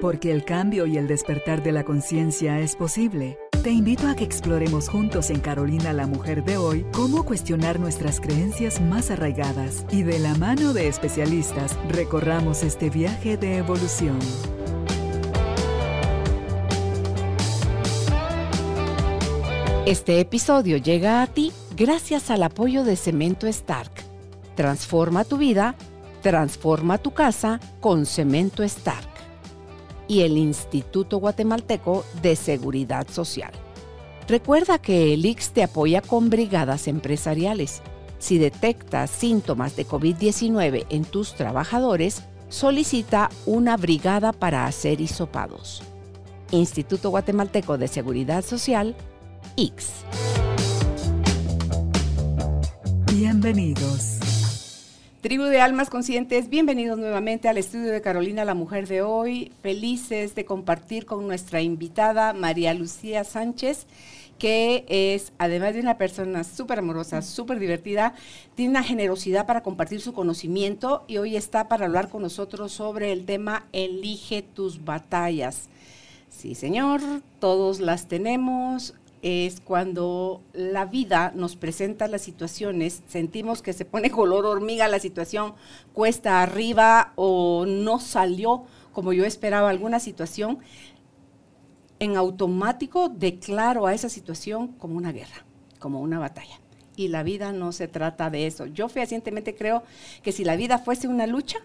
Porque el cambio y el despertar de la conciencia es posible. Te invito a que exploremos juntos en Carolina la Mujer de hoy cómo cuestionar nuestras creencias más arraigadas y de la mano de especialistas recorramos este viaje de evolución. Este episodio llega a ti gracias al apoyo de Cemento Stark. Transforma tu vida, transforma tu casa con Cemento Stark. Y el Instituto Guatemalteco de Seguridad Social. Recuerda que el IX te apoya con brigadas empresariales. Si detectas síntomas de COVID-19 en tus trabajadores, solicita una brigada para hacer hisopados. Instituto Guatemalteco de Seguridad Social X. Bienvenidos. Tribu de Almas Conscientes, bienvenidos nuevamente al estudio de Carolina, la mujer de hoy. Felices de compartir con nuestra invitada María Lucía Sánchez, que es, además de una persona súper amorosa, súper divertida, tiene una generosidad para compartir su conocimiento y hoy está para hablar con nosotros sobre el tema Elige tus batallas. Sí, señor, todos las tenemos, es cuando la vida nos presenta las situaciones, sentimos que se pone color hormiga la situación, cuesta arriba o no salió como yo esperaba alguna situación, en automático declaro a esa situación como una guerra, como una batalla. Y la vida no se trata de eso. Yo fehacientemente creo que si la vida fuese una lucha,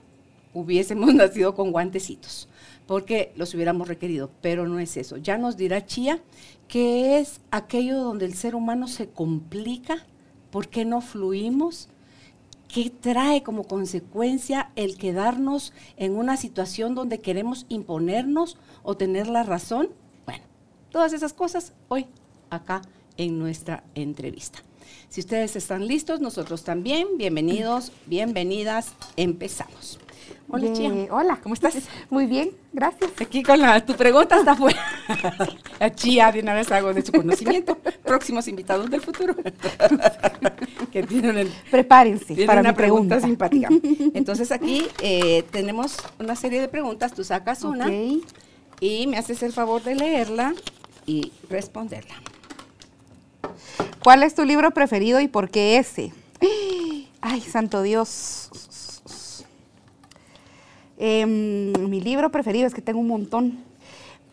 hubiésemos nacido con guantecitos, porque los hubiéramos requerido, pero no es eso. Ya nos dirá Chía ¿Qué es aquello donde el ser humano se complica, por qué no fluimos, qué trae como consecuencia el quedarnos en una situación donde queremos imponernos o tener la razón. Bueno, todas esas cosas hoy acá en nuestra entrevista. Si ustedes están listos, nosotros también. Bienvenidos, bienvenidas. Empezamos. Hola, Chía. Hola. ¿Cómo estás? Muy bien, gracias. Aquí con la, tu pregunta está fuera. La Chía de una vez hago de su conocimiento. Próximos invitados del futuro. que tienen Prepárense para una pregunta. simpática. Entonces aquí eh, tenemos una serie de preguntas. Tú sacas una y me haces el favor de leerla y responderla. ¿Cuál es tu libro preferido y por qué ese? Ay, santo Dios. Em, mi libro preferido es que tengo un montón,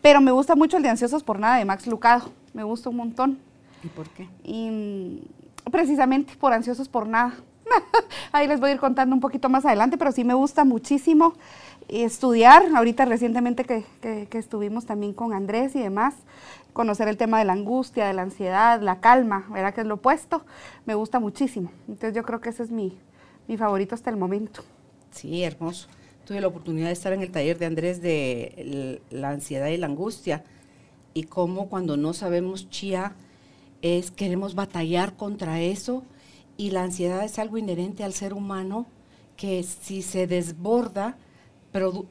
pero me gusta mucho el de Ansiosos por Nada de Max Lucado, me gusta un montón. ¿Y por qué? Y, precisamente por Ansiosos por Nada. Ahí les voy a ir contando un poquito más adelante, pero sí me gusta muchísimo estudiar, ahorita recientemente que, que, estuvimos también con Andrés y demás, conocer el tema de la angustia, de la ansiedad, la calma, ¿verdad? Que es lo opuesto, me gusta muchísimo. Entonces yo creo que ese es mi, mi favorito hasta el momento. Sí, hermoso tuve la oportunidad de estar en el taller de Andrés de la ansiedad y la angustia y cómo cuando no sabemos chía es queremos batallar contra eso y la ansiedad es algo inherente al ser humano que si se desborda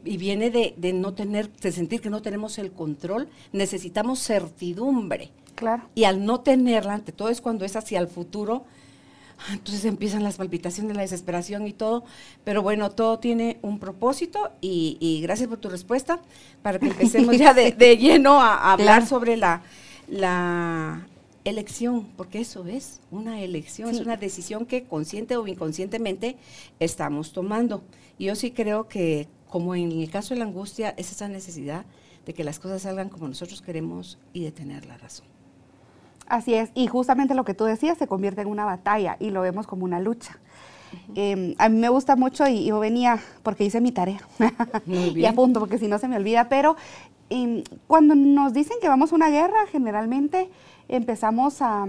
y viene de, de no tener, de sentir que no tenemos el control, necesitamos certidumbre. Claro. Y al no tenerla, ante todo es cuando es hacia el futuro, entonces empiezan las palpitaciones, la desesperación y todo. Pero bueno, todo tiene un propósito y, gracias por tu respuesta para que empecemos ya de, lleno a, hablar sobre la, la elección, porque eso es una elección, es una decisión que consciente o inconscientemente estamos tomando. Y yo sí creo que, como en el caso de la angustia, es esa necesidad de que las cosas salgan como nosotros queremos y de tener la razón. Así es, y justamente lo que tú decías se convierte en una batalla y lo vemos como una lucha. Em, a mí me gusta mucho y yo venía porque hice mi tarea. Y a punto porque si no se me olvida, pero em, cuando nos dicen que vamos a una guerra, generalmente empezamos a,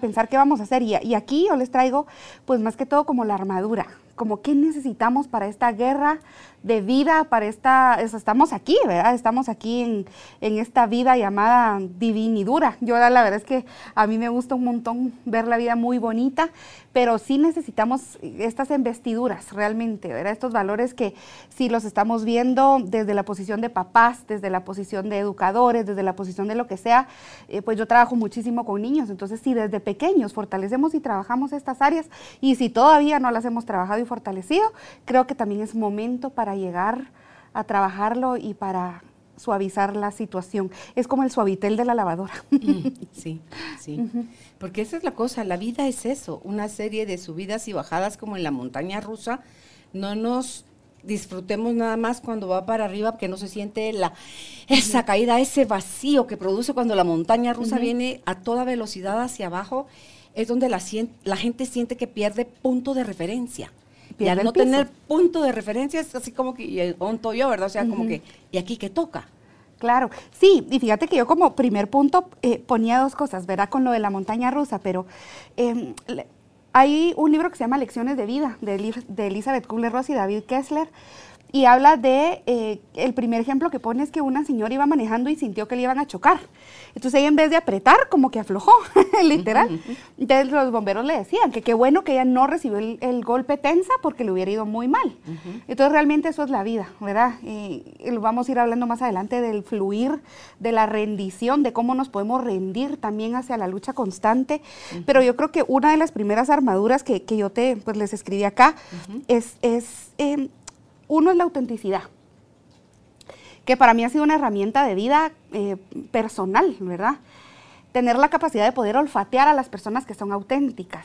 pensar qué vamos a hacer y, aquí yo les traigo pues más que todo como la armadura, como qué necesitamos para esta guerra de vida, para esta, estamos aquí, ¿verdad? Estamos aquí en, en, esta vida llamada divinidura. Yo la verdad es que a mí me gusta un montón ver la vida muy bonita, pero sí necesitamos estas investiduras realmente, ¿verdad? Estos valores que si los estamos viendo desde la posición de papás, desde la posición de educadores, desde la posición de lo que sea, eh, pues yo trabajo muchísimo con niños, entonces si desde pequeños fortalecemos y trabajamos estas áreas y si todavía no las hemos trabajado y fortalecido, creo que también es momento para llegar a trabajarlo y para suavizar la situación. Es como el suavitel de la lavadora. Mm, sí, sí. Porque esa es la cosa, la vida es eso, una serie de subidas y bajadas como en la montaña rusa. No nos disfrutemos nada más cuando va para arriba, que no se siente la, esa caída, ese vacío que produce cuando la montaña rusa viene a toda velocidad hacia abajo, es donde la, la gente siente que pierde punto de referencia. y al no tener punto de referencia es así como que, y onto yo, ¿verdad? O sea, como que, ¿y aquí qué toca? Claro, sí, y fíjate que yo como primer punto eh, ponía dos cosas, ¿verdad? Con lo de la montaña rusa, pero em, hay un libro que se llama Lecciones de Vida de, Elizabeth Kubler-Ross y David Kessler, y habla de, eh, el primer ejemplo que pone es que una señora iba manejando y sintió que le iban a chocar. Entonces ella en vez de apretar, como que aflojó, literal. Entonces los bomberos le decían que qué bueno que ella no recibió el, golpe tensa porque le hubiera ido muy mal. Entonces realmente eso es la vida, ¿verdad? Y, vamos a ir hablando más adelante del fluir, de la rendición, de cómo nos podemos rendir también hacia la lucha constante. Pero yo creo que una de las primeras armaduras que, yo te, pues les escribí acá es, es em, uno es la autenticidad, que para mí ha sido una herramienta de vida eh, personal, ¿verdad? Tener la capacidad de poder olfatear a las personas que son auténticas.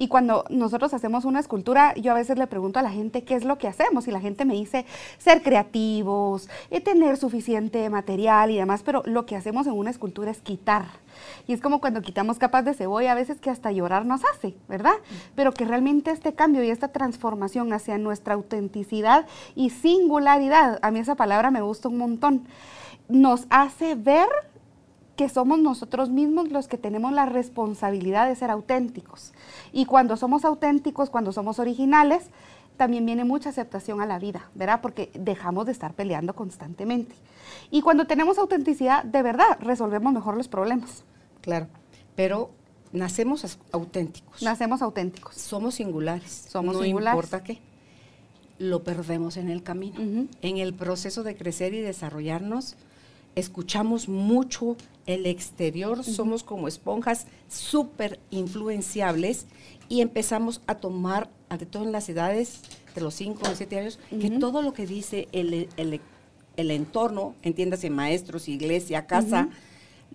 Y cuando nosotros hacemos una escultura, yo a veces le pregunto a la gente qué es lo que hacemos y la gente me dice ser creativos, y eh, tener suficiente material y demás, pero lo que hacemos en una escultura es quitar. Y es como cuando quitamos capas de cebolla, a veces que hasta llorar nos hace, ¿verdad? Pero que realmente este cambio y esta transformación hacia nuestra autenticidad y singularidad, a mí esa palabra me gusta un montón, nos hace ver que somos nosotros mismos los que tenemos la responsabilidad de ser auténticos. Y cuando somos auténticos, cuando somos originales, también viene mucha aceptación a la vida, ¿verdad? Porque dejamos de estar peleando constantemente. Y cuando tenemos autenticidad, de verdad, resolvemos mejor los problemas. Claro, pero nacemos auténticos. Nacemos auténticos. Somos singulares. Somos no singulares. No importa qué. Lo perdemos en el camino. En el proceso de crecer y desarrollarnos, escuchamos mucho el exterior, somos como esponjas súper influenciables y empezamos a tomar, ante todo en las edades de los 5 o 7 años, que todo lo que dice el, el, entorno, entiéndase maestros, iglesia, casa,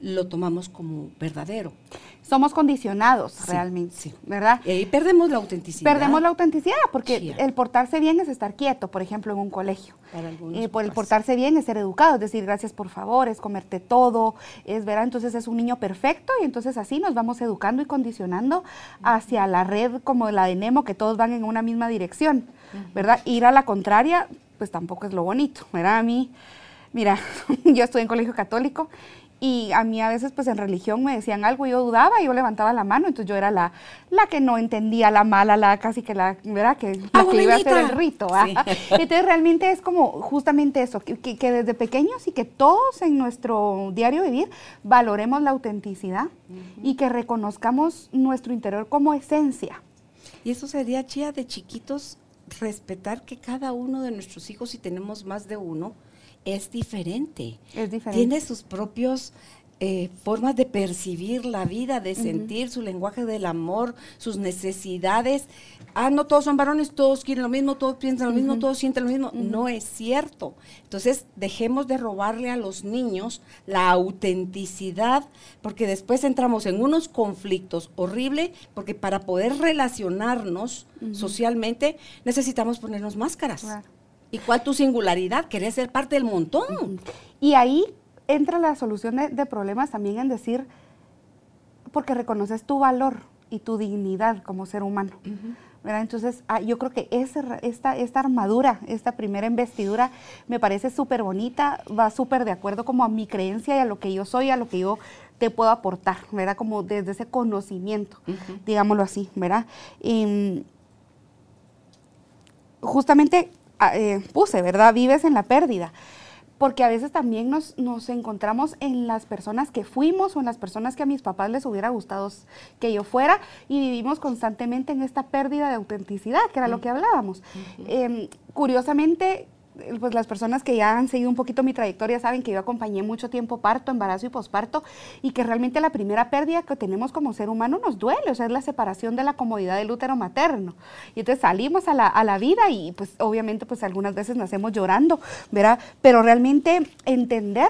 lo tomamos como verdadero. Somos condicionados realmente, ¿verdad? Y perdemos la autenticidad. Perdemos la autenticidad porque el portarse bien es estar quieto, por ejemplo, en un colegio. Para eh, por el portarse bien es ser educado, es decir, gracias por favor, es comerte todo, es ¿verdad? Entonces es un niño perfecto y entonces así nos vamos educando y condicionando hacia la red como la de Nemo, que todos van en una misma dirección, ¿verdad? Ir a la contraria, pues tampoco es lo bonito, ¿verdad? A mí, mira, yo estoy en colegio católico y a mí a veces pues en religión me decían algo y yo dudaba y yo levantaba la mano, entonces yo era la, la que no entendía, la mala, la casi que la, ¿verdad? Que, la que iba a hacer el rito. Entonces realmente es como justamente eso, que, que, desde pequeños y que todos en nuestro diario vivir valoremos la autenticidad y que reconozcamos nuestro interior como esencia. Y eso sería, Chía, de chiquitos, respetar que cada uno de nuestros hijos, si tenemos más de uno, es diferente. Es diferente. Tiene sus propios eh, formas de percibir la vida, de sentir su lenguaje del amor, sus necesidades. Ah, no todos son varones, todos quieren lo mismo, todos piensan lo mismo, todos sienten lo mismo. No es cierto. Entonces, dejemos de robarle a los niños la autenticidad, porque después entramos en unos conflictos horribles, porque para poder relacionarnos socialmente necesitamos ponernos máscaras. ¿Y cuál tu singularidad? ¿Querés ser parte del montón? Y ahí entra la solución de, problemas también en decir, porque reconoces tu valor y tu dignidad como ser humano. Entonces, ah, yo creo que esta, esta armadura, esta primera investidura, me parece súper bonita, va súper de acuerdo como a mi creencia y a lo que yo soy, a lo que yo te puedo aportar, ¿verdad? Como desde ese conocimiento, digámoslo así, ¿verdad? Y, justamente Ah, eh, puse, ¿verdad? Vives en la pérdida. Porque a veces también nos, nos, encontramos en las personas que fuimos o en las personas que a mis papás les hubiera gustado que yo fuera y vivimos constantemente en esta pérdida de autenticidad, que era lo que hablábamos. Em, curiosamente, pues las personas que ya han seguido un poquito mi trayectoria saben que yo acompañé mucho tiempo parto, embarazo y posparto y que realmente la primera pérdida que tenemos como ser humano nos duele, o sea, es la separación de la comodidad del útero materno. Y entonces salimos a la, a la vida y pues obviamente pues algunas veces nacemos llorando, ¿verdad? Pero realmente entender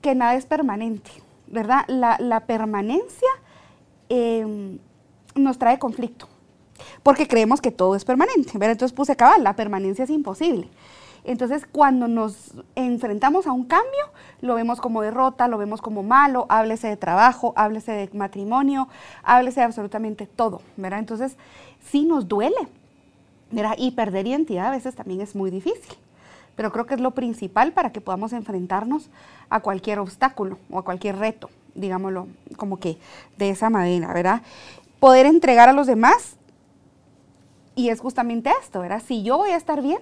que nada es permanente, ¿verdad? La, la permanencia em, nos trae conflicto porque creemos que todo es permanente. Entonces puse cabal, la permanencia es imposible. Entonces, cuando nos enfrentamos a un cambio, lo vemos como derrota, lo vemos como malo, háblese de trabajo, háblese de matrimonio, háblese de absolutamente todo, ¿verdad? Entonces, sí nos duele, ¿verdad? Y perder identidad a veces también es muy difícil, pero creo que es lo principal para que podamos enfrentarnos a cualquier obstáculo o a cualquier reto, digámoslo como que de esa manera, ¿verdad? Poder entregar a los demás y es justamente esto, ¿verdad? Si yo voy a estar bien,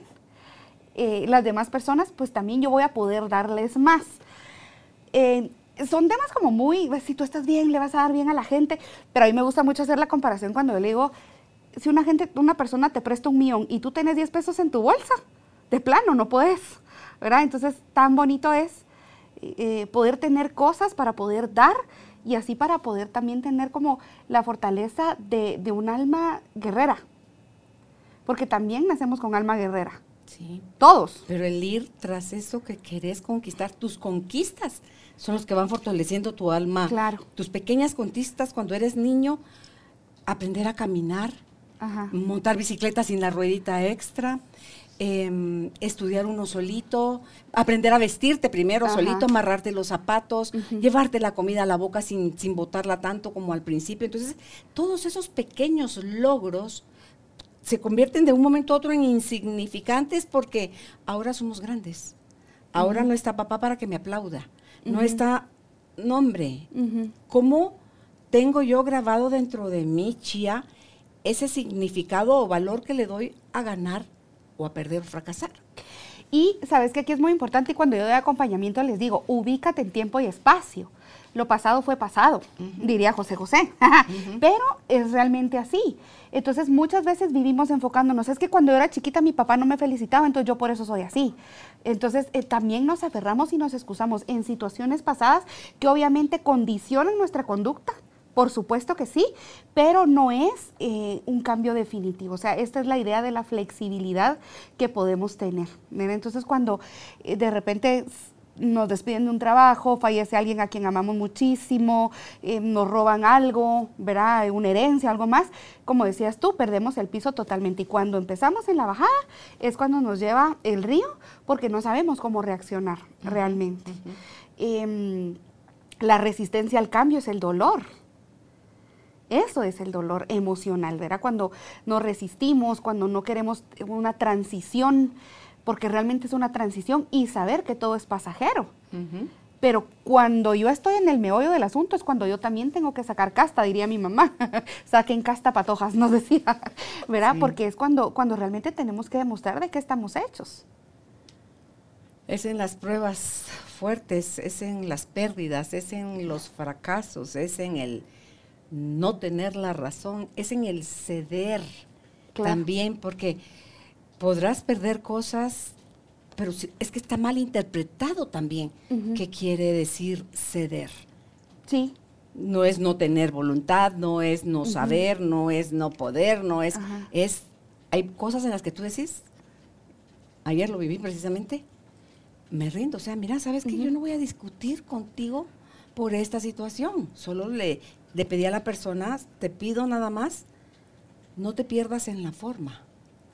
eh, las demás personas, pues también yo voy a poder darles más. Eh, son temas como muy, pues, si tú estás bien, le vas a dar bien a la gente, pero a mí me gusta mucho hacer la comparación cuando yo le digo, si una gente, una persona te presta un millón y tú tienes 10 pesos en tu bolsa, de plano, no puedes, ¿verdad? Entonces, tan bonito es eh, poder tener cosas para poder dar y así para poder también tener como la fortaleza de, de un alma guerrera, porque también nacemos con alma guerrera. Sí. Todos. Pero el ir tras eso que querés conquistar, tus conquistas son los que van fortaleciendo tu alma. Claro. Tus pequeñas conquistas cuando eres niño, aprender a caminar, montar bicicleta sin la ruedita extra, em, estudiar uno solito, aprender a vestirte primero solito, amarrarte los zapatos, llevarte la comida a la boca sin, sin botarla tanto como al principio. Entonces, todos esos pequeños logros se convierten de un momento a otro en insignificantes porque ahora somos grandes. Ahora no está papá para que me aplauda. No está nombre. ¿Cómo tengo yo grabado dentro de mí, Chía, ese significado o valor que le doy a ganar o a perder o fracasar? Y sabes que aquí es muy importante y cuando yo doy acompañamiento les digo, ubícate en tiempo y espacio lo pasado fue pasado, diría José José, pero es realmente así. Entonces muchas veces vivimos enfocándonos, es que cuando yo era chiquita mi papá no me felicitaba, entonces yo por eso soy así. Entonces eh, también nos aferramos y nos excusamos en situaciones pasadas que obviamente condicionan nuestra conducta. Por supuesto que sí, pero no es eh, un cambio definitivo. O sea, esta es la idea de la flexibilidad que podemos tener. Entonces, cuando eh, de repente nos despiden de un trabajo, fallece alguien a quien amamos muchísimo, eh, nos roban algo, ¿verdad? Una herencia, algo más. Como decías tú, perdemos el piso totalmente. Y cuando empezamos en la bajada es cuando nos lleva el río porque no sabemos cómo reaccionar realmente. Em, la resistencia al cambio es el dolor. Eso es el dolor emocional, ¿verdad? Cuando nos resistimos, cuando no queremos una transición porque realmente es una transición y saber que todo es pasajero. Pero cuando yo estoy en el meollo del asunto es cuando yo también tengo que sacar casta, diría mi mamá. Saquen casta patojas, nos decía, ¿verdad? Porque es cuando, cuando realmente tenemos que demostrar de qué estamos hechos. Es en las pruebas fuertes, es en las pérdidas, es en los fracasos, es en el no tener la razón, es en el ceder también, porque podrás perder cosas, pero es que está mal interpretado también, qué quiere decir ceder. Sí. No es no tener voluntad, no es no saber, no es no poder, no es, es, hay cosas en las que tú decís, ayer lo viví precisamente, me rindo, o sea, mira, sabes que yo no voy a discutir contigo por esta situación, solo le, le pedí a la persona, te pido nada más, no te pierdas en la forma.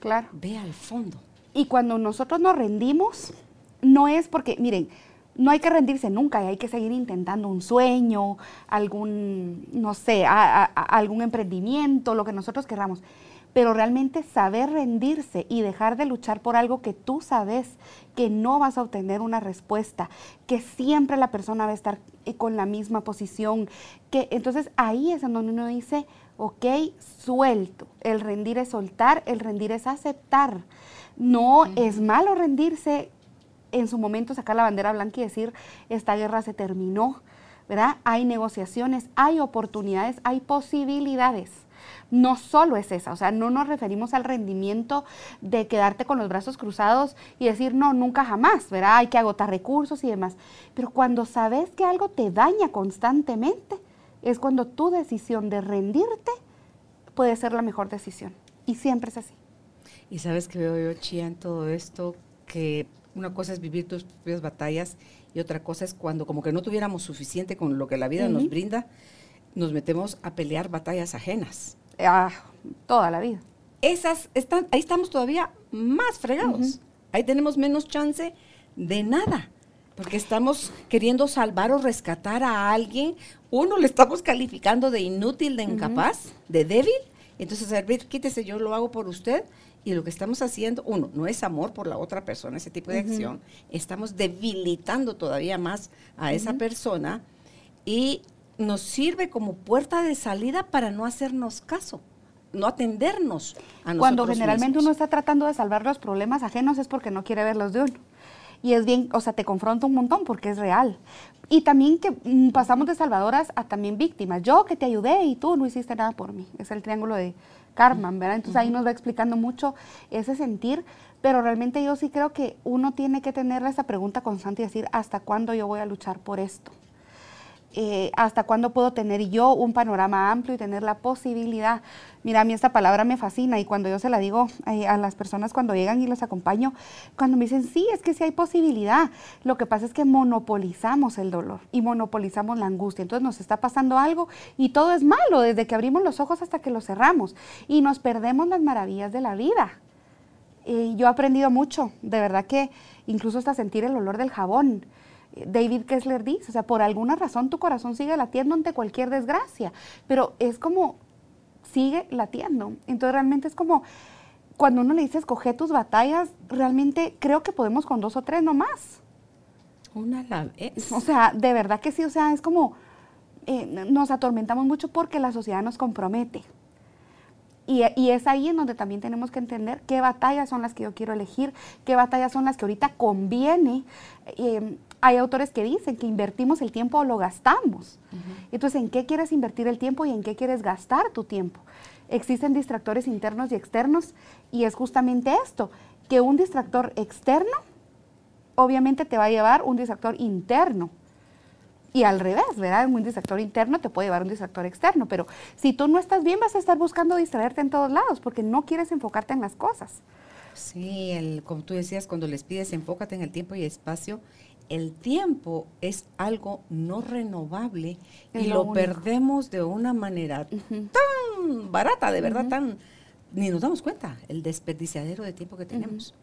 Claro. Ve al fondo. Y cuando nosotros nos rendimos, no es porque, miren, no hay que rendirse nunca, hay que seguir intentando un sueño, algún, no sé, algún emprendimiento, lo que nosotros queramos. Pero realmente saber rendirse y dejar de luchar por algo que tú sabes que no vas a obtener una respuesta, que siempre la persona va a estar con la misma posición, que entonces ahí es en donde uno dice, ok, suelto. El rendir es soltar, el rendir es aceptar. No es malo rendirse en su momento, sacar la bandera blanca y decir, esta guerra se terminó, ¿verdad? Hay negociaciones, hay oportunidades, hay posibilidades. No solo es esa, o sea, no nos referimos al rendimiento de quedarte con los brazos cruzados y decir, no, nunca jamás, ¿verdad? Hay que agotar recursos y demás. Pero cuando sabes que algo te daña constantemente, es cuando tu decisión de rendirte puede ser la mejor decisión. Y siempre es así. Y sabes que veo yo, Chía, en todo esto, que una cosa es vivir tus propias batallas y otra cosa es cuando como que no tuviéramos suficiente con lo que la vida nos brinda, nos metemos a pelear batallas ajenas. Ah, toda la vida. Esas están, ahí estamos todavía más fregados. Ahí tenemos menos chance de nada, porque estamos queriendo salvar o rescatar a alguien. Uno le estamos calificando de inútil, de incapaz, de débil. Entonces, ver, quítese, yo lo hago por usted y lo que estamos haciendo, uno, no es amor por la otra persona, ese tipo de acción, estamos debilitando todavía más a esa persona y nos sirve como puerta de salida para no hacernos caso, no atendernos a nosotros Cuando generalmente uno está tratando de salvar los problemas ajenos es porque no quiere ver los de uno. Y es bien, o sea, te confronta un montón porque es real. Y también que mm, pasamos de salvadoras a también víctimas. Yo que te ayudé y tú no hiciste nada por mí. Es el triángulo de Carmen, ¿verdad? Entonces ahí nos va explicando mucho ese sentir, pero realmente yo sí creo que uno tiene que tener esa pregunta constante y decir, ¿hasta cuándo yo voy a luchar por esto? Eh, hasta cuándo puedo tener yo un panorama amplio y tener la posibilidad. Mira, a mí esta palabra me fascina y cuando yo se la digo eh, a las personas cuando llegan y los acompaño, cuando me dicen, sí, es que sí hay posibilidad, lo que pasa es que monopolizamos el dolor y monopolizamos la angustia. Entonces nos está pasando algo y todo es malo desde que abrimos los ojos hasta que los cerramos y nos perdemos las maravillas de la vida. Eh, yo he aprendido mucho, de verdad que incluso hasta sentir el olor del jabón. David Kessler dice, o sea, por alguna razón tu corazón sigue latiendo ante cualquier desgracia, pero es como sigue latiendo. Entonces realmente es como cuando uno le dice escoge tus batallas, realmente creo que podemos con dos o tres nomás. Una a la vez. O sea, de verdad que sí, o sea, es como eh, nos atormentamos mucho porque la sociedad nos compromete. Y, es ahí en donde también tenemos que entender qué batallas son las que yo quiero elegir, qué batallas son las que ahorita conviene. Eh, hay autores que dicen que invertimos el tiempo o lo gastamos. Entonces, ¿en qué quieres invertir el tiempo y en qué quieres gastar tu tiempo? Existen distractores internos y externos y es justamente esto, que un distractor externo obviamente te va a llevar un distractor interno. Y al revés, ¿verdad? Un distractor interno te puede llevar un distractor externo, pero si tú no estás bien vas a estar buscando distraerte en todos lados porque no quieres enfocarte en las cosas. Sí, el, como tú decías, cuando les pides enfócate en el tiempo y espacio, el tiempo es algo no renovable y lo, perdemos de una manera tan barata, de verdad, tan ni nos damos cuenta el desperdiciadero de tiempo que tenemos.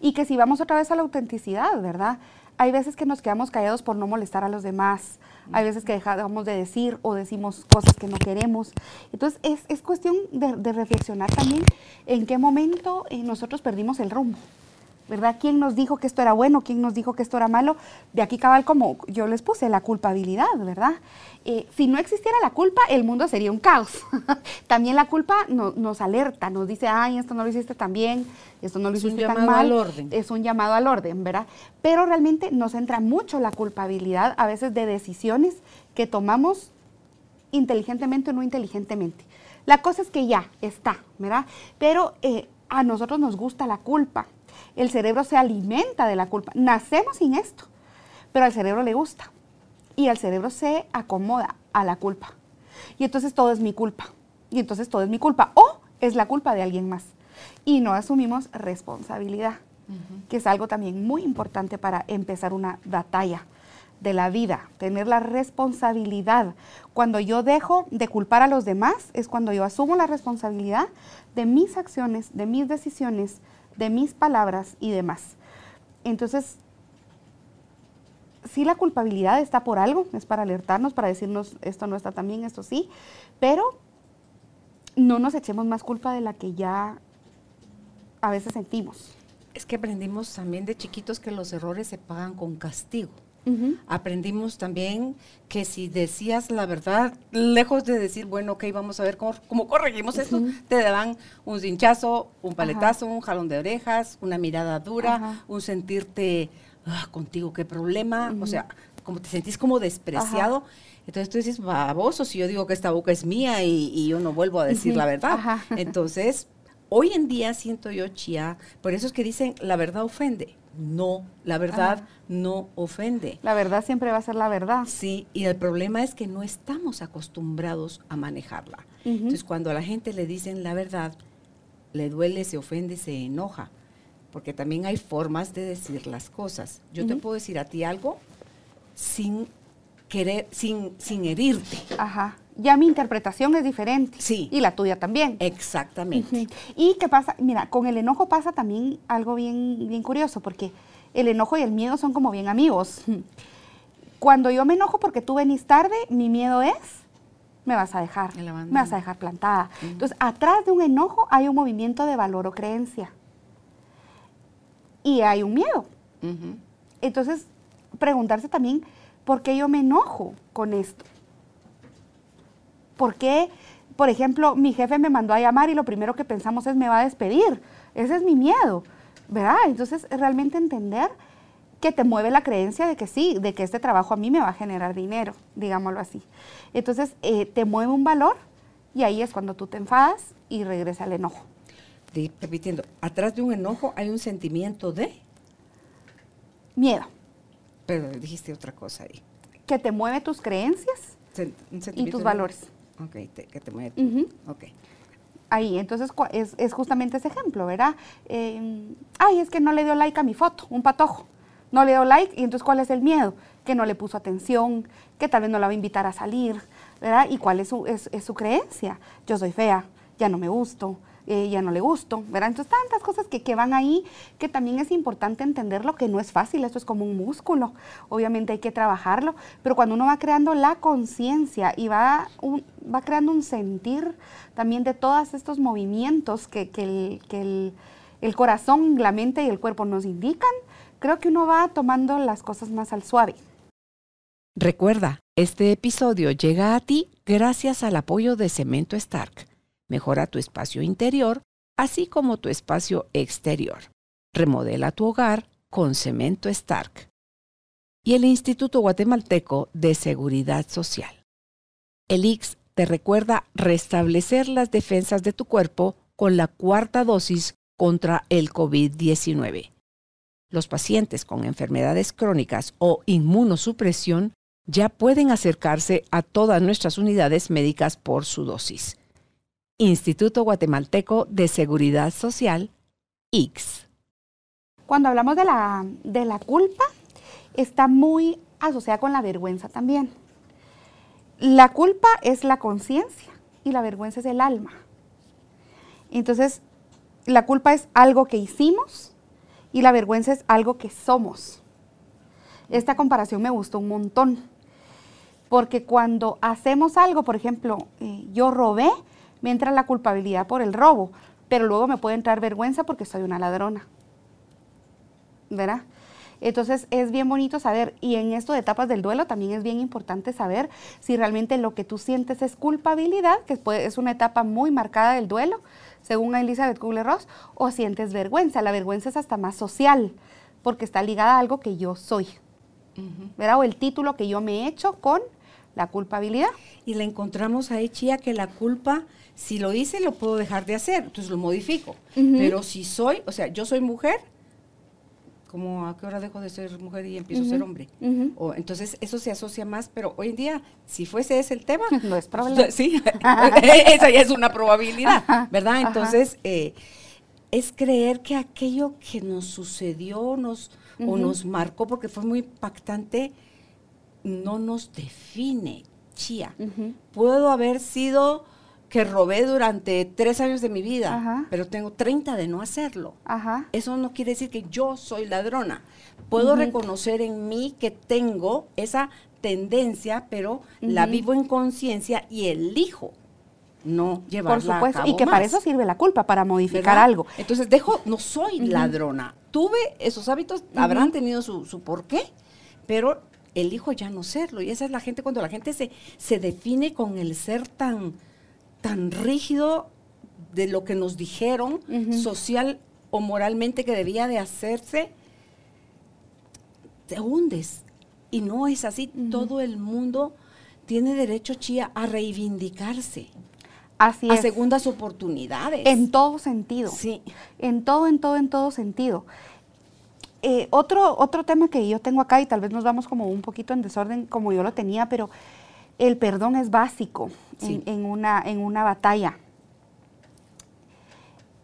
Y que si vamos otra vez a la autenticidad, ¿verdad? Hay veces que nos quedamos callados por no molestar a los demás, hay veces que dejamos de decir o decimos cosas que no queremos. Entonces es, cuestión de, reflexionar también en qué momento eh, nosotros perdimos el rumbo. ¿Verdad? ¿Quién nos dijo que esto era bueno? ¿Quién nos dijo que esto era malo? De aquí cabal como yo les puse, la culpabilidad, ¿verdad? Eh, si no existiera la culpa, el mundo sería un caos. También la culpa nos alerta, nos dice, ay, esto no lo hiciste tan bien, esto no lo hiciste tan mal. Al orden. Es un llamado al orden, ¿verdad? Pero realmente nos entra mucho la culpabilidad a veces de decisiones que tomamos inteligentemente o no inteligentemente. La cosa es que ya está, ¿verdad? Pero eh, a nosotros nos gusta la culpa el cerebro se alimenta de la culpa. Nacemos sin esto, pero al cerebro le gusta. Y al cerebro se acomoda a la culpa. Y entonces todo es mi culpa. Y entonces todo es mi culpa. O es la culpa de alguien más. Y no asumimos responsabilidad, que es algo también muy importante para empezar una batalla de la vida, tener la responsabilidad. Cuando yo dejo de culpar a los demás es cuando yo asumo la responsabilidad de mis acciones, de mis decisiones, de mis palabras y demás. Entonces, sí la culpabilidad está por algo, es para alertarnos, para decirnos esto no está tan bien, esto sí, pero no nos echemos más culpa de la que ya a veces sentimos. Es que aprendimos también de chiquitos que los errores se pagan con castigo. Aprendimos también que si decías la verdad, lejos de decir, bueno, ok, vamos a ver cómo, corregimos esto, te daban un cinchazo, un paletazo, un jalón de orejas, una mirada dura, un sentirte ah, contigo, qué problema. O sea, como te sentís como despreciado. Entonces tú dices, baboso, si yo digo que esta boca es mía y, yo no vuelvo a decir la verdad. Entonces, hoy en día siento yo, Chía, por eso es que dicen, la verdad ofende. No, la verdad no ofende. La verdad siempre va a ser la verdad. Sí, y el problema es que no estamos acostumbrados a manejarla. Entonces, cuando a la gente le dicen la verdad, le duele, se ofende, se enoja. Porque también hay formas de decir las cosas. Yo te puedo decir a ti algo sin querer, sin, sin herirte. Ajá. Ya mi interpretación es diferente. Sí. Y la tuya también. Exactamente. Y qué pasa, mira, con el enojo pasa también algo bien, bien curioso, porque el enojo y el miedo son como bien amigos. Cuando yo me enojo porque tú venís tarde, mi miedo es, me vas a dejar, me vas a dejar plantada. Entonces, atrás de un enojo hay un movimiento de valor o creencia. Y hay un miedo. Entonces, preguntarse también, ¿por qué yo me enojo con esto? ¿Por qué, por ejemplo, mi jefe me mandó a llamar y lo primero que pensamos es me va a despedir? Ese es mi miedo, ¿verdad? Entonces, realmente entender que te mueve la creencia de que sí, de que este trabajo a mí me va a generar dinero, digámoslo así. Entonces, eh, te mueve un valor y ahí es cuando tú te enfadas y regresa el enojo. repitiendo, atrás de un enojo hay un sentimiento de miedo. Pero dijiste otra cosa ahí. Que te mueve tus creencias y tus valores. Ok, que te mueve. Ok. Ahí, entonces es, justamente ese ejemplo, ¿verdad? Em, ay, es que no le dio like a mi foto, un patojo. No le dio like y entonces ¿cuál es el miedo? Que no le puso atención, que tal vez no la va a invitar a salir, ¿verdad? ¿Y cuál es su, es su creencia? Yo soy fea, ya no me gusto, ya no le gusto, ¿verdad? Entonces, tantas cosas que, que, van ahí, que también es importante entenderlo, que no es fácil, esto es como un músculo, obviamente hay que trabajarlo, pero cuando uno va creando la conciencia y va, va creando un sentir también de todos estos movimientos que, que, el, que el, el corazón, la mente y el cuerpo nos indican, creo que uno va tomando las cosas más al suave. Recuerda, este episodio llega a ti gracias al apoyo de Cemento Stark Mejora tu espacio interior, así como tu espacio exterior. Remodela tu hogar con cemento Stark. Y el Instituto Guatemalteco de Seguridad Social. El IX te recuerda restablecer las defensas de tu cuerpo con la cuarta dosis contra el COVID-19. Los pacientes con enfermedades crónicas o inmunosupresión ya pueden acercarse a todas nuestras unidades médicas por su dosis. Instituto Guatemalteco de Seguridad Social, X. Cuando hablamos de la, de la culpa, está muy asociada con la vergüenza también. La culpa es la conciencia y la vergüenza es el alma. Entonces, la culpa es algo que hicimos y la vergüenza es algo que somos. Esta comparación me gustó un montón, porque cuando hacemos algo, por ejemplo, eh, yo robé, me entra la culpabilidad por el robo, pero luego me puede entrar vergüenza porque soy una ladrona. ¿Verdad? Entonces es bien bonito saber, y en esto de etapas del duelo también es bien importante saber si realmente lo que tú sientes es culpabilidad, que es una etapa muy marcada del duelo, según Elizabeth Kubler-Ross, o sientes vergüenza. La vergüenza es hasta más social, porque está ligada a algo que yo soy, ¿verdad? O el título que yo me he hecho con la culpabilidad. Y le encontramos ahí, Chía, que la culpa si lo hice, lo puedo dejar de hacer, entonces lo modifico. Pero si soy, o sea, yo soy mujer, como a qué hora dejo de ser mujer y empiezo a ser hombre. o, entonces eso se asocia más, pero hoy en día, si fuese ese el tema, no es probable. Sí, esa ya es una probabilidad, ¿verdad? Entonces, eh, es creer que aquello que nos sucedió nos, o nos marcó porque fue muy impactante, no nos define, chía. Puedo haber sido que robé durante tres años de mi vida, pero tengo 30 de no hacerlo. Eso no quiere decir que yo soy ladrona. Puedo reconocer en mí que tengo esa tendencia, pero la vivo en conciencia y elijo no llevarla Por supuesto, y que para eso sirve la culpa, para modificar algo. Entonces, dejo, no soy ladrona. Tuve esos hábitos, habrán tenido su, su porqué, pero elijo ya no serlo. Y esa es la gente, cuando la gente se, se define con el ser tan tan rígido de lo que nos dijeron social o moralmente que debía de hacerse, te hundes. Y no es así. Todo el mundo tiene derecho, Chía, a reivindicarse. Así a segundas oportunidades. En todo sentido. Sí. En todo, en todo, en todo sentido. Eh, otro, otro tema que yo tengo acá, y tal vez nos vamos como un poquito en desorden como yo lo tenía, pero el perdón es básico en, una, en una batalla.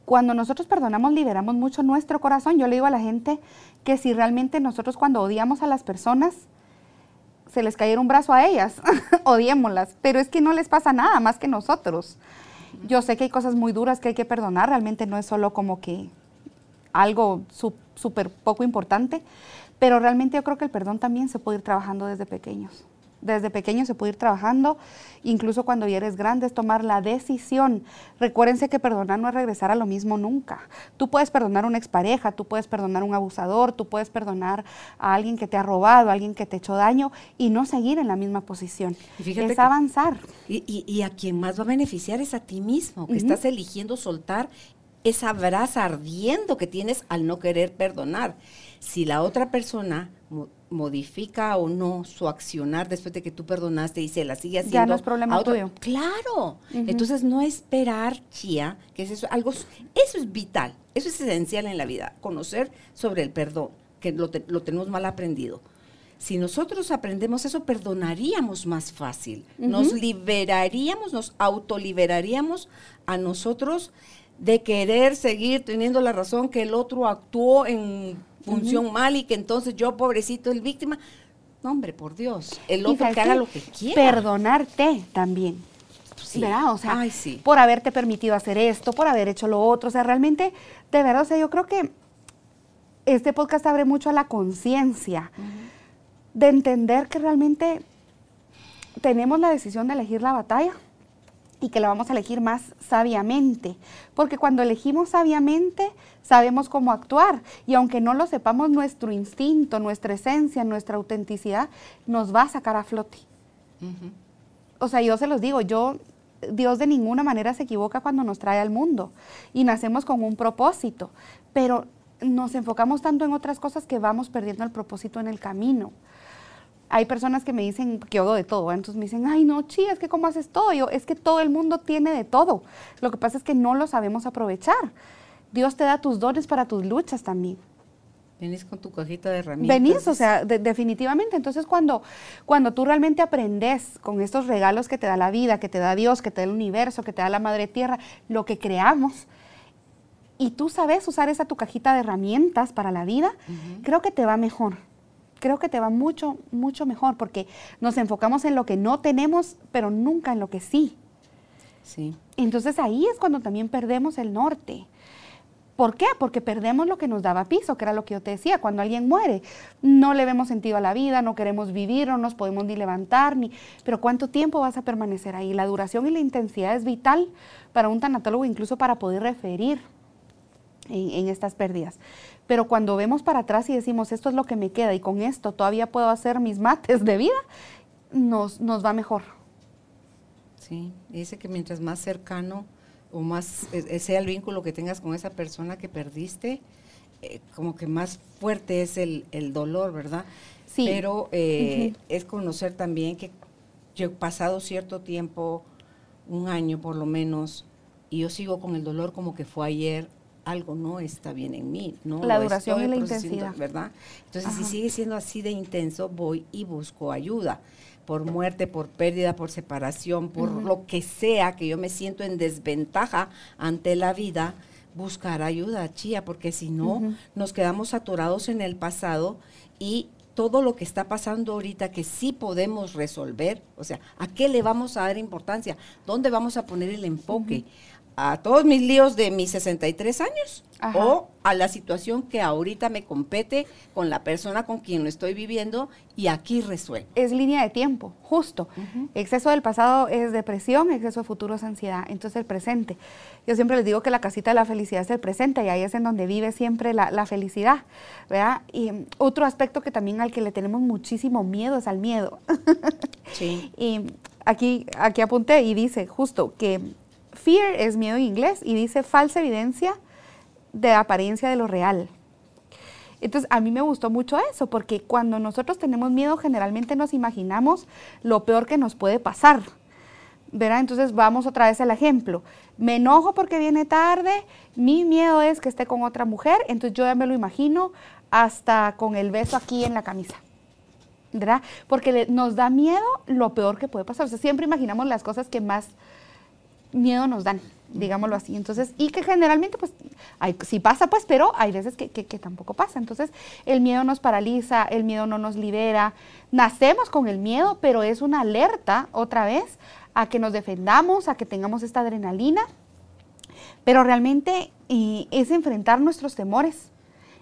Cuando nosotros perdonamos, liberamos mucho nuestro corazón. Yo le digo a la gente que si realmente nosotros cuando odiamos a las personas, se les cayera un brazo a ellas, odiémoslas, pero es que no les pasa nada más que nosotros. Yo sé que hay cosas muy duras que hay que perdonar, realmente no es solo como que algo súper poco importante, pero realmente yo creo que el perdón también se puede ir trabajando desde pequeños. Desde pequeños se puede ir trabajando, incluso cuando ya eres grande, es tomar la decisión. Recuérdense que perdonar no es regresar a lo mismo nunca. Tú puedes perdonar a una expareja, tú puedes perdonar a un abusador, tú puedes perdonar a alguien que te ha robado, a alguien que te ha hecho daño y no seguir en la misma posición. es avanzar. Y, a quien más va a beneficiar es a ti mismo, que estás eligiendo soltar esa brasa ardiendo que tienes al no querer perdonar. Si la otra persona modifica o no su accionar después de que tú perdonaste y se la sigue haciendo. Ya no es problema tuyo. Claro. Entonces no esperar, Chía, que es eso, algo, eso es vital, eso es esencial en la vida, conocer sobre el perdón, que lo, lo tenemos mal aprendido. Si nosotros aprendemos eso, perdonaríamos más fácil, nos liberaríamos, nos autoliberaríamos a nosotros de querer seguir teniendo la razón que el otro actuó en función mal y que entonces yo, pobrecito, el víctima. No, hombre, por Dios, el otro que haga lo que quiera. Perdonarte también. Sí. ¿Verdad? O sea, por haberte permitido hacer esto, por haber hecho lo otro. O sea, realmente, de verdad, o sea, yo creo que este podcast abre mucho a la conciencia de entender que realmente tenemos la decisión de elegir la batalla y que la vamos a elegir más sabiamente, porque cuando elegimos sabiamente sabemos cómo actuar y aunque no lo sepamos, nuestro instinto, nuestra esencia, nuestra autenticidad nos va a sacar a flote. O sea, yo se los digo, yo, Dios de ninguna manera se equivoca cuando nos trae al mundo y nacemos con un propósito, pero nos enfocamos tanto en otras cosas que vamos perdiendo el propósito en el camino hay personas que me dicen que hago de todo, entonces me dicen, ay no, chi, es que cómo haces todo. Yo, es que todo el mundo tiene de todo. Lo que pasa es que no lo sabemos aprovechar. Dios te da tus dones para tus luchas también. Venís con tu cajita de herramientas. Venís, o sea, definitivamente. Entonces, cuando, cuando tú realmente aprendes con estos regalos que te da la vida, que te da Dios, que te da el universo, que te da la Madre Tierra, lo que creamos, y tú sabes usar esa tu cajita de herramientas para la vida, creo que te va mejor creo que te va mucho, mucho mejor porque nos enfocamos en lo que no tenemos, pero nunca en lo que sí. Sí. Entonces ahí es cuando también perdemos el norte. ¿Por qué? Porque perdemos lo que nos daba piso, que era lo que yo te decía, cuando alguien muere, no le vemos sentido a la vida, no queremos vivir, no nos podemos ni levantar, ni... Pero ¿cuánto tiempo vas a permanecer ahí? La duración y la intensidad es vital para un tanatólogo, incluso para poder referir en, estas pérdidas. Pero cuando vemos para atrás y decimos, esto es lo que me queda y con esto todavía puedo hacer mis mates de vida, nos, nos va mejor. Sí, dice que mientras más cercano o más e, e, sea el vínculo que tengas con esa persona que perdiste, eh, como que más fuerte es el, dolor, ¿verdad? Sí. Pero eh, es conocer también que yo he pasado cierto tiempo, un año por lo menos, y yo sigo con el dolor como que fue ayer algo no está bien en mí, ¿no? La duración y la intensidad. ¿Verdad? Entonces, si sigue siendo así de intenso, voy y busco ayuda por muerte, por pérdida, por separación, por lo que sea, que yo me siento en desventaja ante la vida, buscar ayuda, chía, porque si no, nos quedamos saturados en el pasado y todo lo que está pasando ahorita que sí podemos resolver, o sea, ¿a qué le vamos a dar importancia? ¿Dónde vamos a poner el enfoque? A todos mis líos de mis 63 años o a la situación que ahorita me compete con la persona con quien lo estoy viviendo y aquí resuelvo. Es línea de tiempo, justo. Exceso del pasado es depresión, exceso de futuro es ansiedad, entonces el presente. Yo siempre les digo que la casita de la felicidad es el presente y ahí es en donde vive siempre la, felicidad, ¿verdad? Y mm, otro aspecto que también al que le tenemos muchísimo miedo es al miedo. Sí. y aquí, aquí apunté y dice justo que Fear es miedo en inglés y dice falsa evidencia de apariencia de lo real. Entonces, a mí me gustó mucho eso, porque cuando nosotros tenemos miedo, generalmente nos imaginamos lo peor que nos puede pasar. ¿verdad? Entonces, vamos otra vez al ejemplo. Me enojo porque viene tarde, mi miedo es que esté con otra mujer, entonces yo ya me lo imagino hasta con el beso aquí en la camisa. ¿verdad? Porque nos da miedo lo peor que puede pasar. O sea, siempre imaginamos las cosas que más miedo nos dan, digámoslo así. Entonces, y que generalmente, pues, hay, sí pasa, pues, pero hay veces que, que, tampoco pasa. Entonces, el miedo nos paraliza, el miedo no nos libera. Nacemos con el miedo, pero es una alerta, otra vez, a que nos defendamos, a que tengamos esta adrenalina. Pero realmente es enfrentar nuestros temores,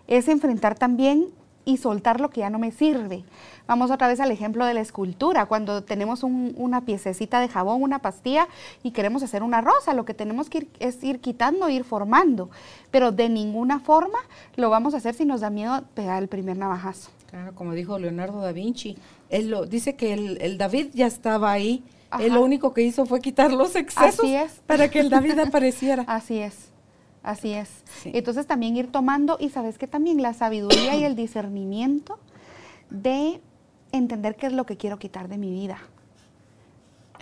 es enfrentar también y soltar lo que ya no me sirve. Vamos otra vez al ejemplo de la escultura. Cuando tenemos una piececita de jabón, una pastilla y queremos hacer una rosa, lo que tenemos que ir, es ir quitando, ir formando. Pero de ninguna forma lo vamos a hacer si nos da miedo pegar el primer navajazo. Claro, como dijo Leonardo da Vinci, él lo, dice que el, David ya estaba ahí. Él lo único que hizo fue quitar los excesos para que el David apareciera. Así es. Así es. Entonces también ir tomando, y sabes que también la sabiduría y el discernimiento de entender qué es lo que quiero quitar de mi vida.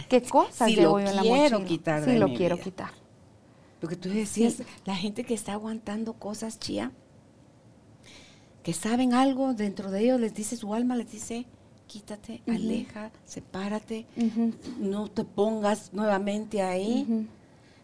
¿Qué cosas si llevo yo en la mochila? Quitar si lo quiero quitar. Lo que tú decías, la gente que está aguantando cosas, chía, que saben algo dentro de ellos, les dice su alma, les dice, quítate, aleja, sepárate, no te pongas nuevamente ahí.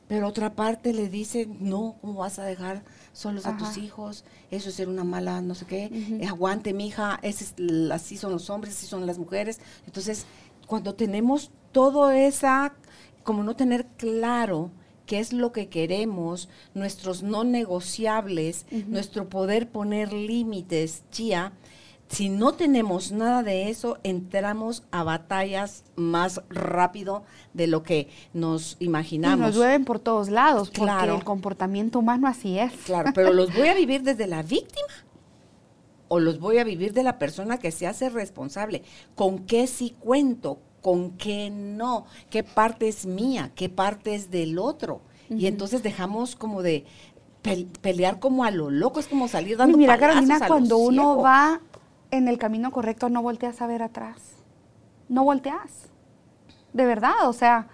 Pero otra parte le dice, no, ¿cómo vas a dejar solos a tus hijos? Eso es ser una mala, no sé qué. Aguante, mija, es, así son los hombres, así son las mujeres. Entonces, cuando tenemos todo esa, como no tener claro qué es lo que queremos, nuestros no negociables, nuestro poder poner límites, chía, si no tenemos nada de eso, entramos a batallas más rápido de lo que nos imaginamos. Y nos llueven por todos lados, porque el comportamiento humano así es. Claro, pero los voy a vivir desde la víctima o los voy a vivir de la persona que se hace responsable. ¿Con qué sí cuento? ¿Con qué no? ¿Qué parte es mía? ¿Qué parte es del otro? Y entonces dejamos como de pelear como a lo loco, es como salir dando y mira, Carolina, cuando uno va en el camino correcto, no volteas a ver atrás. No volteas. De verdad, o sea,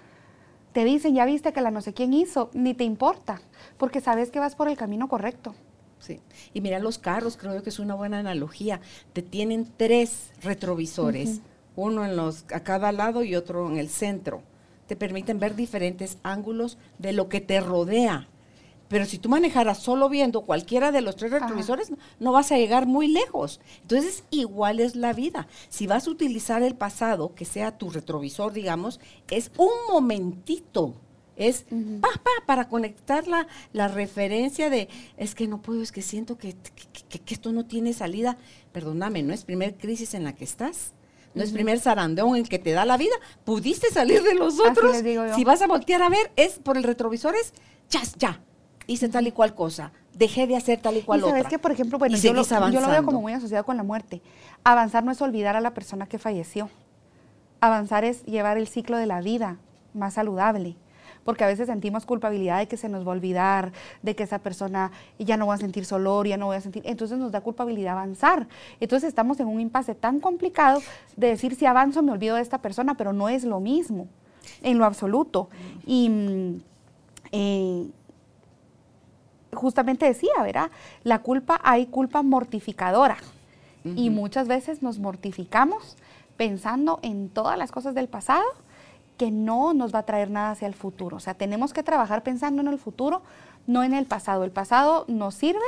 te dicen, ya viste que la no sé quién hizo, ni te importa, porque sabes que vas por el camino correcto. Sí. Y mira los carros, creo que es una buena analogía. Te tienen tres retrovisores, uno en los a cada lado y otro en el centro. Te permiten ver diferentes ángulos de lo que te rodea. Pero si tú manejaras solo viendo cualquiera de los tres retrovisores, no, vas a llegar muy lejos. Entonces, igual es la vida. Si vas a utilizar el pasado, que sea tu retrovisor, digamos, es un momentito. Es pa, pa, para conectar la, la, referencia de, es que no puedo, es que siento que, que, esto no tiene salida. Perdóname, no es primer crisis en la que estás. No es primer zarandón en que te da la vida. Pudiste salir de los otros. Si vas a voltear a ver, es por el retrovisor, es ya, ya hice tal y cual cosa, dejé de hacer tal y cual y sabes que, por ejemplo, bueno, yo lo, yo lo, veo como muy asociado con la muerte. Avanzar no es olvidar a la persona que falleció. Avanzar es llevar el ciclo de la vida más saludable. Porque a veces sentimos culpabilidad de que se nos va a olvidar, de que esa persona ya no va a sentir dolor, ya no voy a sentir. Entonces nos da culpabilidad avanzar. Entonces estamos en un impasse tan complicado de decir si avanzo me olvido de esta persona, pero no es lo mismo, en lo absoluto. Y. Mm, eh, justamente decía, ¿verdad? La culpa, hay culpa mortificadora. Y muchas veces nos mortificamos pensando en todas las cosas del pasado que no nos va a traer nada hacia el futuro. O sea, tenemos que trabajar pensando en el futuro, no en el pasado. El pasado nos sirve,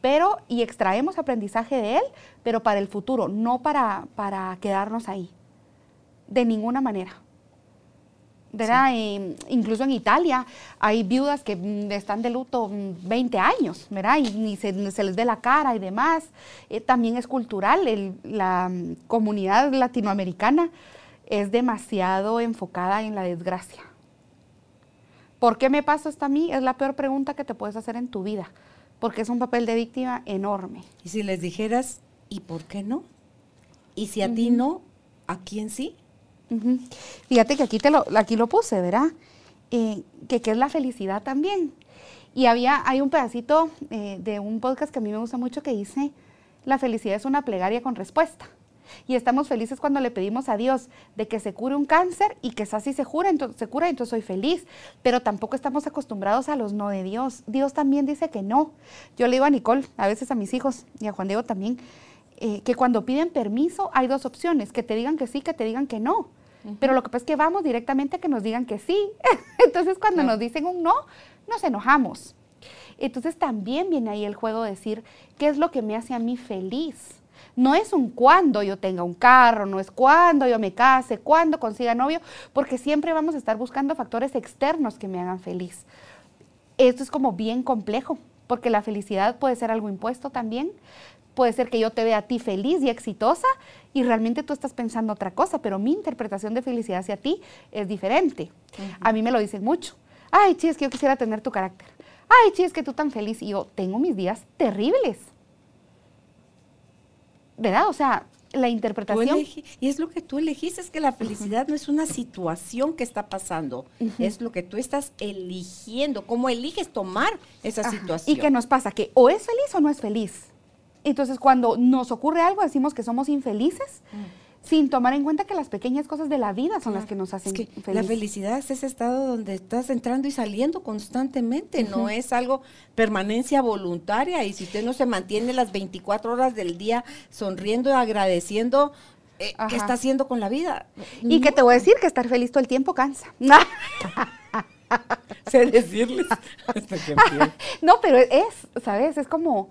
pero, y extraemos aprendizaje de él, pero para el futuro, no para, para quedarnos ahí. De ninguna manera. ¿Verdad? incluso en Italia hay viudas que mm, están de luto 20 mm, años, ¿verdad? Y ni se, les ve la cara y demás. Eh, también es cultural, la mm, comunidad latinoamericana es demasiado enfocada en la desgracia. ¿Por qué me pasa esto a mí? Es la peor pregunta que te puedes hacer en tu vida, porque es un papel de víctima enorme. Y si les dijeras, ¿y por qué no? ¿Y si a ti no, a quién sí? Fíjate que aquí, te lo, aquí lo puse, ¿verdad? Eh, que, es la felicidad también. Y había, hay un pedacito eh, de un podcast que a mí me gusta mucho que dice, La felicidad es una plegaria con respuesta. Y estamos felices cuando le pedimos a Dios de que se cure un cáncer y que así se, cura, entonces, se cura, entonces soy feliz. Pero tampoco estamos acostumbrados a los no de Dios. Dios también dice que no. Yo le digo a Nicole, a veces a mis hijos y a Juan Diego también, eh, que cuando piden permiso hay dos opciones, que te digan que sí, que te digan que no. Pero lo que pasa es que vamos directamente a que nos digan que sí. Entonces cuando nos dicen un no, nos enojamos. Entonces también viene ahí el juego de decir, ¿qué es lo que me hace a mí feliz? No es un cuando yo tenga un carro, no es cuando yo me case, cuando consiga novio, porque siempre vamos a estar buscando factores externos que me hagan feliz. Esto es como bien complejo, porque la felicidad puede ser algo impuesto también. Puede ser que yo te vea a ti feliz y exitosa y realmente tú estás pensando otra cosa, pero mi interpretación de felicidad hacia ti es diferente. A mí me lo dicen mucho. Ay, chi, es que yo quisiera tener tu carácter. Ay, chi, es que tú tan feliz. Y yo tengo mis días terribles. ¿verdad? O sea, la interpretación. y es lo que tú elegiste, es que la felicidad no es una situación que está pasando, es lo que tú estás eligiendo, cómo eliges tomar esa situación. ¿Y qué nos pasa? Que o es feliz o no es feliz. Entonces, cuando nos ocurre algo, decimos que somos infelices. Mm sin tomar en cuenta que las pequeñas cosas de la vida son las que nos hacen felices. La felicidad es ese estado donde estás entrando y saliendo constantemente, no es algo permanencia voluntaria y si usted no se mantiene las 24 horas del día sonriendo y agradeciendo, eh, ¿qué está haciendo con la vida? Y que te voy a decir que estar feliz todo el tiempo cansa. sé decirles. no, pero es, ¿sabes? Es como,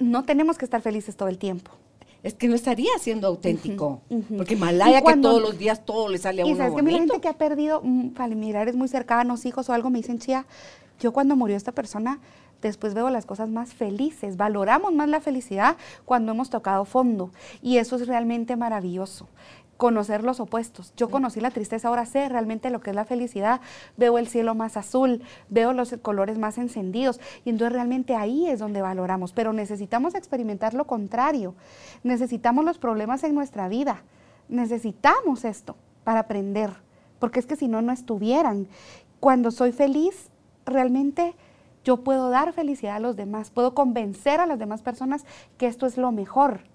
no tenemos que estar felices todo el tiempo es que no estaría siendo auténtico. Porque Malaya que todos los días todo le sale a uno Y sabes que mi gente que ha perdido mm, familiares muy cercanos, hijos o algo, me dicen, chía, yo cuando murió esta persona, después veo las cosas más felices. Valoramos más la felicidad cuando hemos tocado fondo. Y eso es realmente maravilloso conocer los opuestos. Yo conocí la tristeza, ahora sé realmente lo que es la felicidad, veo el cielo más azul, veo los colores más encendidos y entonces realmente ahí es donde valoramos, pero necesitamos experimentar lo contrario, necesitamos los problemas en nuestra vida, necesitamos esto para aprender, porque es que si no, no estuvieran. Cuando soy feliz, realmente yo puedo dar felicidad a los demás, puedo convencer a las demás personas que esto es lo mejor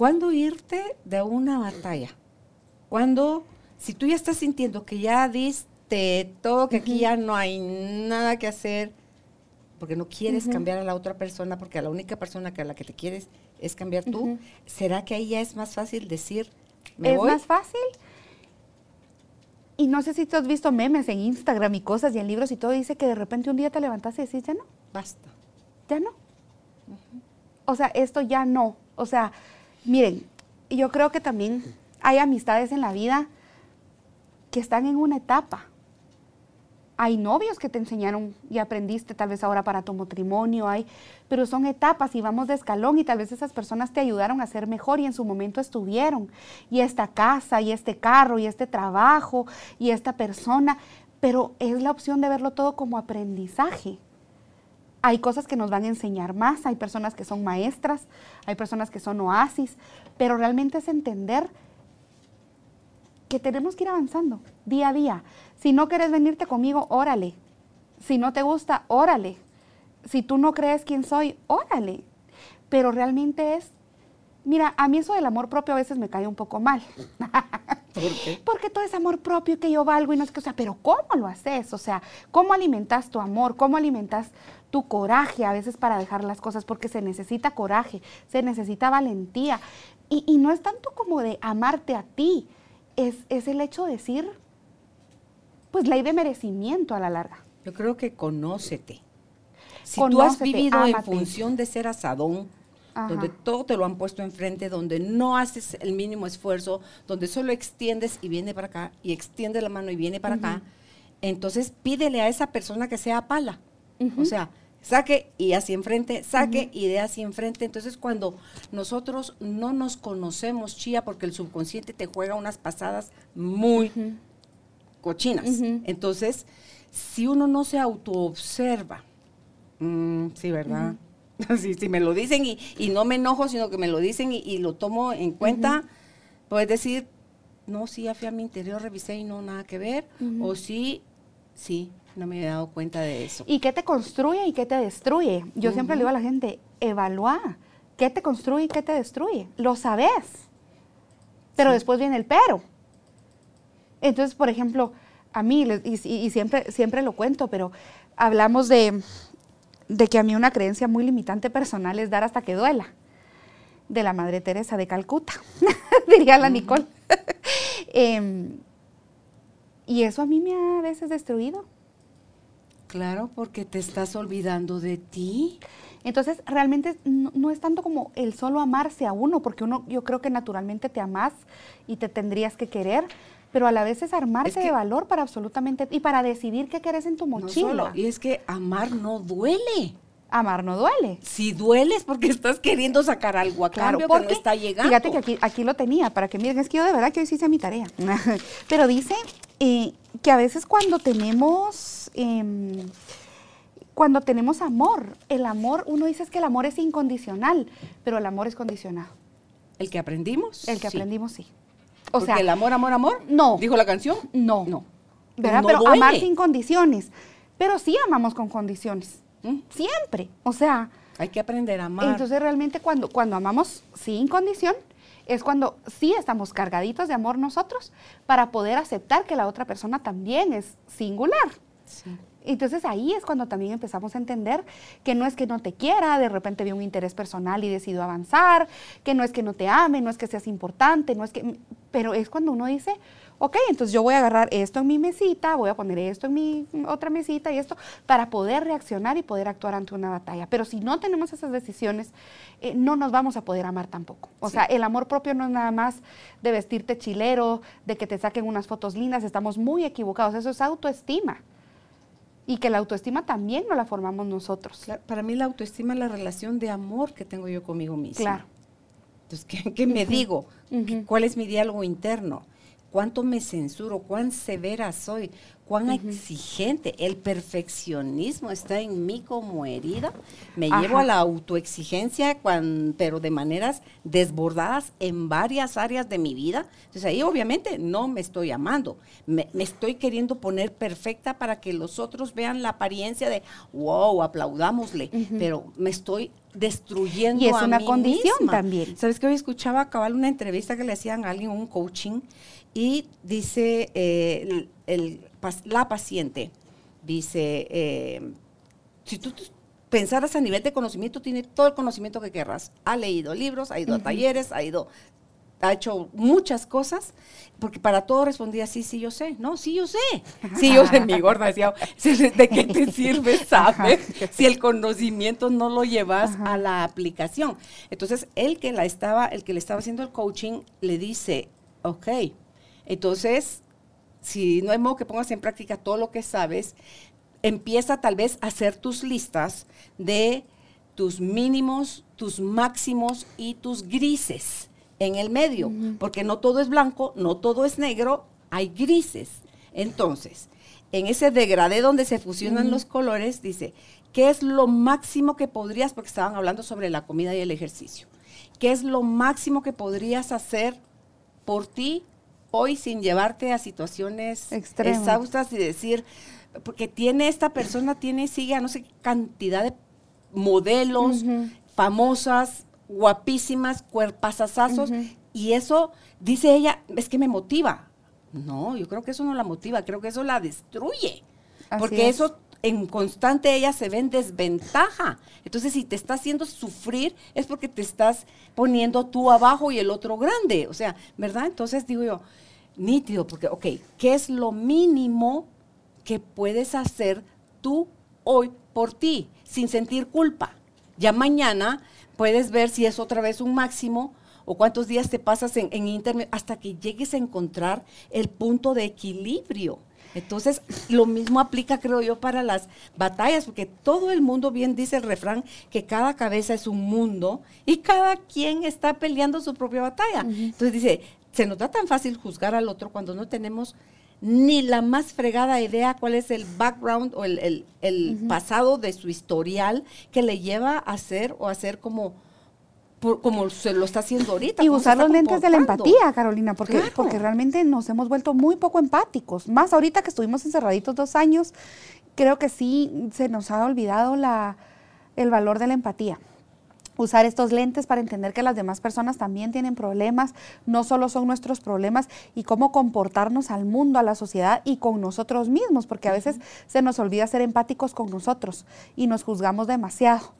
¿Cuándo irte de una batalla? Cuando, si tú ya estás sintiendo que ya diste todo, que aquí ya no hay nada que hacer, porque no quieres cambiar a la otra persona, porque a la única persona que a la que te quieres es cambiar tú, ¿será que ahí ya es más fácil decir, me es más fácil? Y no sé si tú has visto memes en Instagram y cosas y en libros y todo, dice que de repente un día te levantas y decís, ya no. Basta. Ya no. O sea, esto ya no. O sea, Miren, yo creo que también hay amistades en la vida que están en una etapa. Hay novios que te enseñaron y aprendiste tal vez ahora para tu matrimonio, hay, pero son etapas y vamos de escalón y tal vez esas personas te ayudaron a ser mejor y en su momento estuvieron. Y esta casa y este carro y este trabajo y esta persona, pero es la opción de verlo todo como aprendizaje hay cosas que nos van a enseñar más, hay personas que son maestras, hay personas que son oasis, pero realmente es entender que tenemos que ir avanzando día a día. Si no quieres venirte conmigo, órale. Si no te gusta, órale. Si tú no crees quién soy, órale. Pero realmente es, mira, a mí eso del amor propio a veces me cae un poco mal. ¿Por qué? Porque todo es amor propio que yo valgo y no es que, o sea, pero ¿cómo lo haces? O sea, ¿cómo alimentas tu amor? ¿Cómo alimentas tu coraje a veces para dejar las cosas? Porque se necesita coraje, se necesita valentía. Y, no es tanto como de amarte a ti, es, es el hecho de decir, pues ley de merecimiento a la larga. Yo creo que conócete. Si tú has vivido en función de ser asadón, donde todo te lo han puesto enfrente, donde no haces el mínimo esfuerzo, donde solo extiendes y viene para acá, y extiende la mano y viene para acá, entonces pídele a esa persona que sea pala. O sea, saque y hacia enfrente, saque y de hacia enfrente. Entonces, cuando nosotros no nos conocemos, chía, porque el subconsciente te juega unas pasadas muy cochinas. Entonces, si uno no se autoobserva, mm, sí, ¿verdad? si, me lo dicen y, no me enojo, sino que me lo dicen y, lo tomo en cuenta, puedes decir, no, sí, ya fui a mi interior, revisé y no, nada que ver, o sí, sí, no me he dado cuenta de eso. ¿Y qué te construye y qué te destruye? Yo siempre le digo a la gente, evalúa ¿Qué te construye y qué te destruye? Lo sabes. Pero después viene el pero. Entonces, por ejemplo, a mí, y, siempre, siempre lo cuento, pero hablamos de, de que a mí una creencia muy limitante personal es dar hasta que duela de la Madre Teresa de Calcuta, diría la Nicole. Em, y eso a mí me ha a veces destruido. Claro, porque te estás olvidando de ti. Entonces, realmente no, es tanto como el solo amarse a uno, porque uno, yo creo que naturalmente te amas y te tendrías que querer, pero a la vez es armarse de valor para absolutamente, y para decidir qué quieres en tu mochila. y es que amar no duele amar no duele. Si duele es porque estás queriendo sacar algo a cambio porque, que no está llegando. Fíjate que aquí, aquí lo tenía, para que miren, es que yo de verdad que hoy sí hice mi tarea. Pero dice eh, que a veces cuando tenemos... Em, cuando tenemos amor, el amor, uno dice que el amor es incondicional, pero el amor es condicionado. ¿El que aprendimos? El que aprendimos, sí. O Porque sea, el amor, amor, amor. No. ¿Dijo la canción? No. No. ¿Verdad? pero amar sin condiciones. Pero sí amamos con condiciones. Siempre. O sea. Hay que aprender a amar. Entonces realmente cuando, cuando amamos sin condición, es cuando sí estamos cargaditos de amor nosotros para poder aceptar que la otra persona también es singular. Entonces ahí es cuando también empezamos a entender que no es que no te quiera, de repente vio un interés personal y decidió avanzar, que no es que no te ame, no es que seas importante, no es que, pero es cuando uno dice, ok, entonces yo voy a agarrar esto en mi mesita, voy a poner esto en mi otra mesita y esto para poder reaccionar y poder actuar ante una batalla. Pero si no tenemos esas decisiones, eh, no nos vamos a poder amar tampoco. O sea, el amor propio no es nada más de vestirte chilero, de que te saquen unas fotos lindas, estamos muy equivocados, eso es autoestima. Y que la autoestima también no la formamos nosotros. para mí la autoestima es la relación de amor que tengo yo conmigo misma. Claro. Entonces, ¿qué, me digo? ¿Cuál es mi diálogo interno? Cuánto me censuro, cuán severa soy, cuán exigente. El perfeccionismo está en mí como herida. Me llevo a la autoexigencia, pero de maneras desbordadas en varias áreas de mi vida. Entonces ahí obviamente no me estoy amando. Me, estoy queriendo poner perfecta para que los otros vean la apariencia de, wow, aplaudámosle. Pero me estoy destruyendo y es una condición también. Sabes que hoy escuchaba acabar una entrevista que le hacían a alguien un coaching y dice eh, la paciente, dice, eh, si tú pensaras a nivel de conocimiento, tiene todo el conocimiento que querrás. Ha leído libros, ha ido a talleres, ha ido ha hecho muchas cosas, porque para todo respondía, sí, sí, yo sé, no, sí, yo sé, sí, yo sé, mi gorda decía, ¿de qué te sirve, sabes? Si el conocimiento no lo llevas a la aplicación. Entonces, el que la estaba, el que le estaba haciendo el coaching, le dice, ok, entonces, si no hay modo que pongas en práctica todo lo que sabes, empieza tal vez a hacer tus listas de tus mínimos, tus máximos y tus grises en el medio, porque no todo es blanco, no todo es negro, hay grises. Entonces, en ese degradé donde se fusionan los colores, dice, ¿qué es lo máximo que podrías, porque estaban hablando sobre la comida y el ejercicio, qué es lo máximo que podrías hacer por ti hoy sin llevarte a situaciones exhaustas y decir, porque tiene esta persona, tiene, sigue a no sé qué cantidad de modelos, famosas, guapísimas, cuerpasazazos, y eso, dice ella, es que me motiva. No, yo creo que eso no la motiva, creo que eso la destruye. porque eso en constante ella se ve en desventaja. Entonces, si te está haciendo sufrir, es porque te estás poniendo tú abajo y el otro grande. O sea, ¿verdad? Entonces digo yo, nítido, porque, ok, ¿qué es lo mínimo que puedes hacer tú hoy por ti sin sentir culpa? Ya mañana puedes ver si es otra vez un máximo o cuántos días te pasas en, en internet hasta que llegues a encontrar el punto de equilibrio. Entonces, lo mismo aplica, creo yo, para las batallas, porque todo el mundo, bien dice el refrán, que cada cabeza es un mundo y cada quien está peleando su propia batalla. Entonces dice, se nos da tan fácil juzgar al otro cuando no tenemos ni la más fregada idea cuál es el background o el, pasado de su historial que le lleva a ser o a ser como como se lo está haciendo ahorita. Y usar los lentes de la empatía, Carolina, porque, porque realmente nos hemos vuelto muy poco empáticos. Más ahorita que estuvimos encerraditos dos años, creo que sí se nos ha olvidado la, el valor de la empatía. usar estos lentes para entender que las demás personas también tienen problemas, no solo son nuestros problemas, y cómo comportarnos al mundo, a la sociedad y con nosotros mismos, porque a veces se nos olvida ser empáticos con nosotros y nos juzgamos demasiado.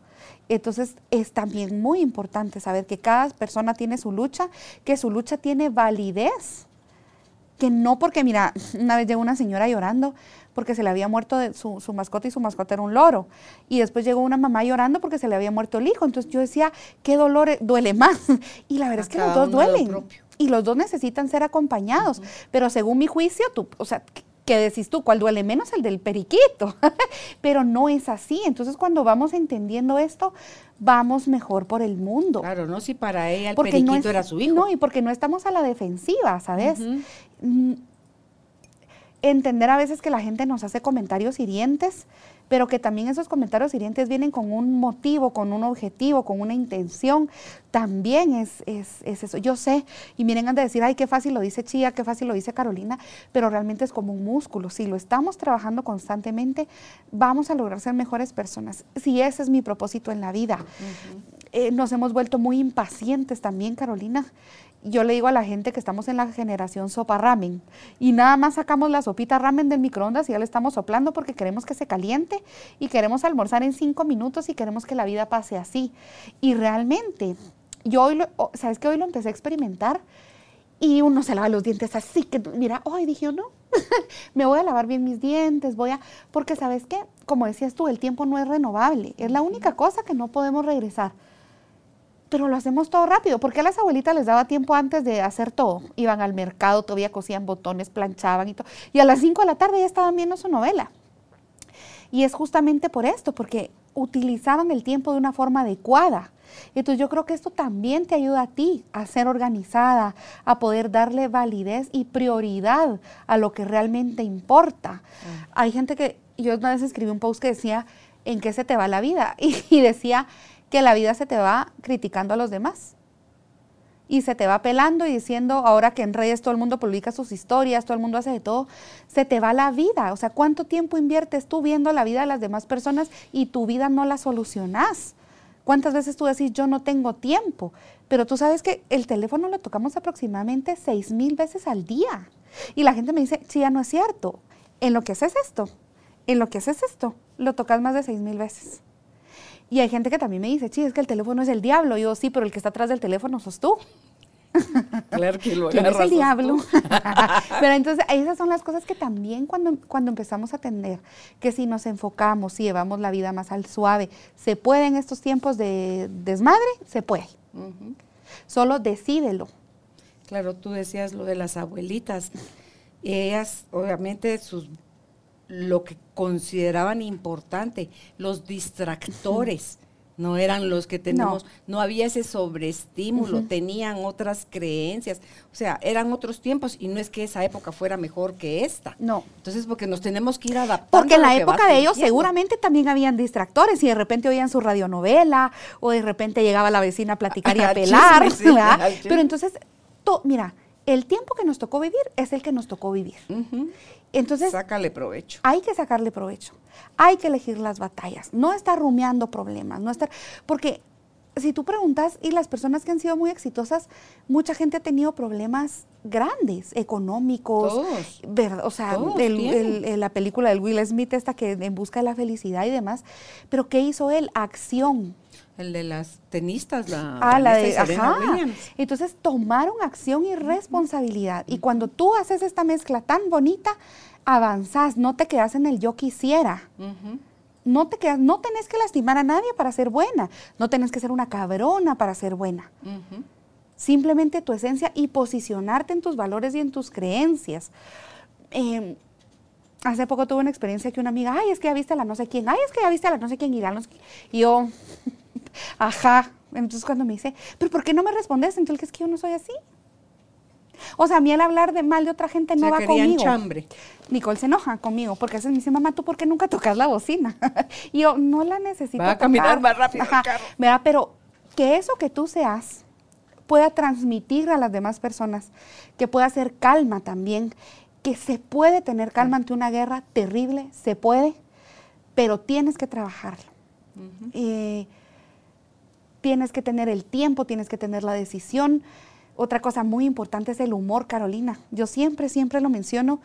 Entonces es también muy importante saber que cada persona tiene su lucha, que su lucha tiene validez, que no porque, mira, una vez llegó una señora llorando porque se le había muerto su, mascota y su mascota era un loro. Y después llegó una mamá llorando porque se le había muerto el hijo. Entonces yo decía, ¿qué dolor duele más? Y la verdad es que los dos duelen. Y los dos necesitan ser acompañados. Pero según mi juicio, tú, o sea, ¿qué decís tú? ¿Cuál duele menos? El del periquito. Pero no es así. Entonces cuando vamos entendiendo esto, vamos mejor por el mundo. Claro, no si para ella el periquito era su hijo. No, y porque no estamos a la defensiva, ¿sabes? entender a veces que la gente nos hace comentarios hirientes, pero que también esos comentarios hirientes vienen con un motivo, con un objetivo, con una intención, también es, es, eso. Yo sé, y miren, han de decir, ay, qué fácil lo dice Chía, qué fácil lo dice Carolina, pero realmente es como un músculo. Si lo estamos trabajando constantemente, vamos a lograr ser mejores personas. Si ese es mi propósito en la vida. Eh, nos hemos vuelto muy impacientes también, Carolina yo le digo a la gente que estamos en la generación sopa ramen y nada más sacamos la sopita ramen del microondas y ya le estamos soplando porque queremos que se caliente y queremos almorzar en cinco minutos y queremos que la vida pase así. Y realmente, yo hoy, lo, ¿sabes que Hoy lo empecé a experimentar y uno se lava los dientes así que, mira, hoy dije no, me voy a lavar bien mis dientes, voy a, porque sabes qué, como decías tú, el tiempo no es renovable, es la única cosa que no podemos regresar pero lo hacemos todo rápido. porque a las abuelitas les daba tiempo antes de hacer todo? Iban al mercado, todavía cosían botones, planchaban y todo. Y a las 5 de la tarde ya estaban viendo su novela. Y es justamente por esto, porque utilizaban el tiempo de una forma adecuada. Entonces yo creo que esto también te ayuda a ti a ser organizada, a poder darle validez y prioridad a lo que realmente importa. Hay gente que, yo una vez escribí un post que decía, ¿en qué se te va la vida? y decía, que la vida se te va criticando a los demás. Y se te va pelando y diciendo, ahora que en redes todo el mundo publica sus historias, todo el mundo hace de todo, se te va la vida. O sea, ¿cuánto tiempo inviertes tú viendo la vida de las demás personas y tu vida no la solucionas? ¿Cuántas veces tú decís, yo no tengo tiempo? Pero tú sabes que el teléfono lo tocamos aproximadamente seis mil veces al día. Y la gente me dice, sí, ya no es cierto. En lo que haces esto, en lo que haces esto, lo tocas más de seis mil veces. Y hay gente que también me dice, sí, es que el teléfono es el diablo. Y yo, sí, pero el que está atrás del teléfono sos tú. Claro que lo ¿Quién es el diablo? pero entonces esas son las cosas que también cuando, cuando empezamos a atender, que si nos enfocamos, si llevamos la vida más al suave, ¿se puede en estos tiempos de desmadre? Se puede. Solo decídelo. Claro, tú decías lo de las abuelitas. Ellas, obviamente, sus lo que consideraban importante, los distractores. No eran los que tenemos, no, había ese sobreestímulo, tenían otras creencias, o sea, eran otros tiempos y no es que esa época fuera mejor que esta. No. Entonces, porque nos tenemos que ir adaptando. Porque en la época de ellos seguramente también habían distractores y de repente oían su radionovela o de repente llegaba la vecina a platicar y a pelar, Pero entonces, mira, el tiempo que nos tocó vivir es el que nos tocó vivir. Entonces, sácale provecho. Hay que sacarle provecho. Hay que elegir las batallas, no estar rumiando problemas, no estar porque si tú preguntas y las personas que han sido muy exitosas, mucha gente ha tenido problemas grandes, económicos, Todos. o sea, la película del Will Smith esta que en busca de la felicidad y demás, pero ¿qué hizo él? Acción. El de las tenistas, la, ah, la de, ajá. Entonces tomaron acción y responsabilidad. Y cuando tú haces esta mezcla tan bonita, avanzás, no te quedas en el yo quisiera. No te quedas, no tenés que lastimar a nadie para ser buena, no tenés que ser una cabrona para ser buena. Simplemente tu esencia y posicionarte en tus valores y en tus creencias. Em, hace poco tuve una experiencia que una amiga, ay, es que ya viste a la no sé quién, ay, es que ya viste a la no sé quién y, no sé quién. y yo, ajá. Entonces cuando me dice, pero ¿por qué no me respondes? Entonces es que yo no soy así. O sea, a mí el hablar de mal de otra gente no va conmigo. chambre. Nicole se enoja conmigo porque a veces me dice, mamá, ¿tú por qué nunca tocas la bocina? y yo, no la necesito Va a caminar más rápido Ajá. el Pero que eso que tú seas pueda transmitir a las demás personas, que pueda ser calma también, que se puede tener calma ante una guerra terrible, se puede, pero tienes que trabajarlo tienes que tener el tiempo, tienes que tener la decisión. Otra cosa muy importante es el humor, Carolina. Yo siempre, siempre lo menciono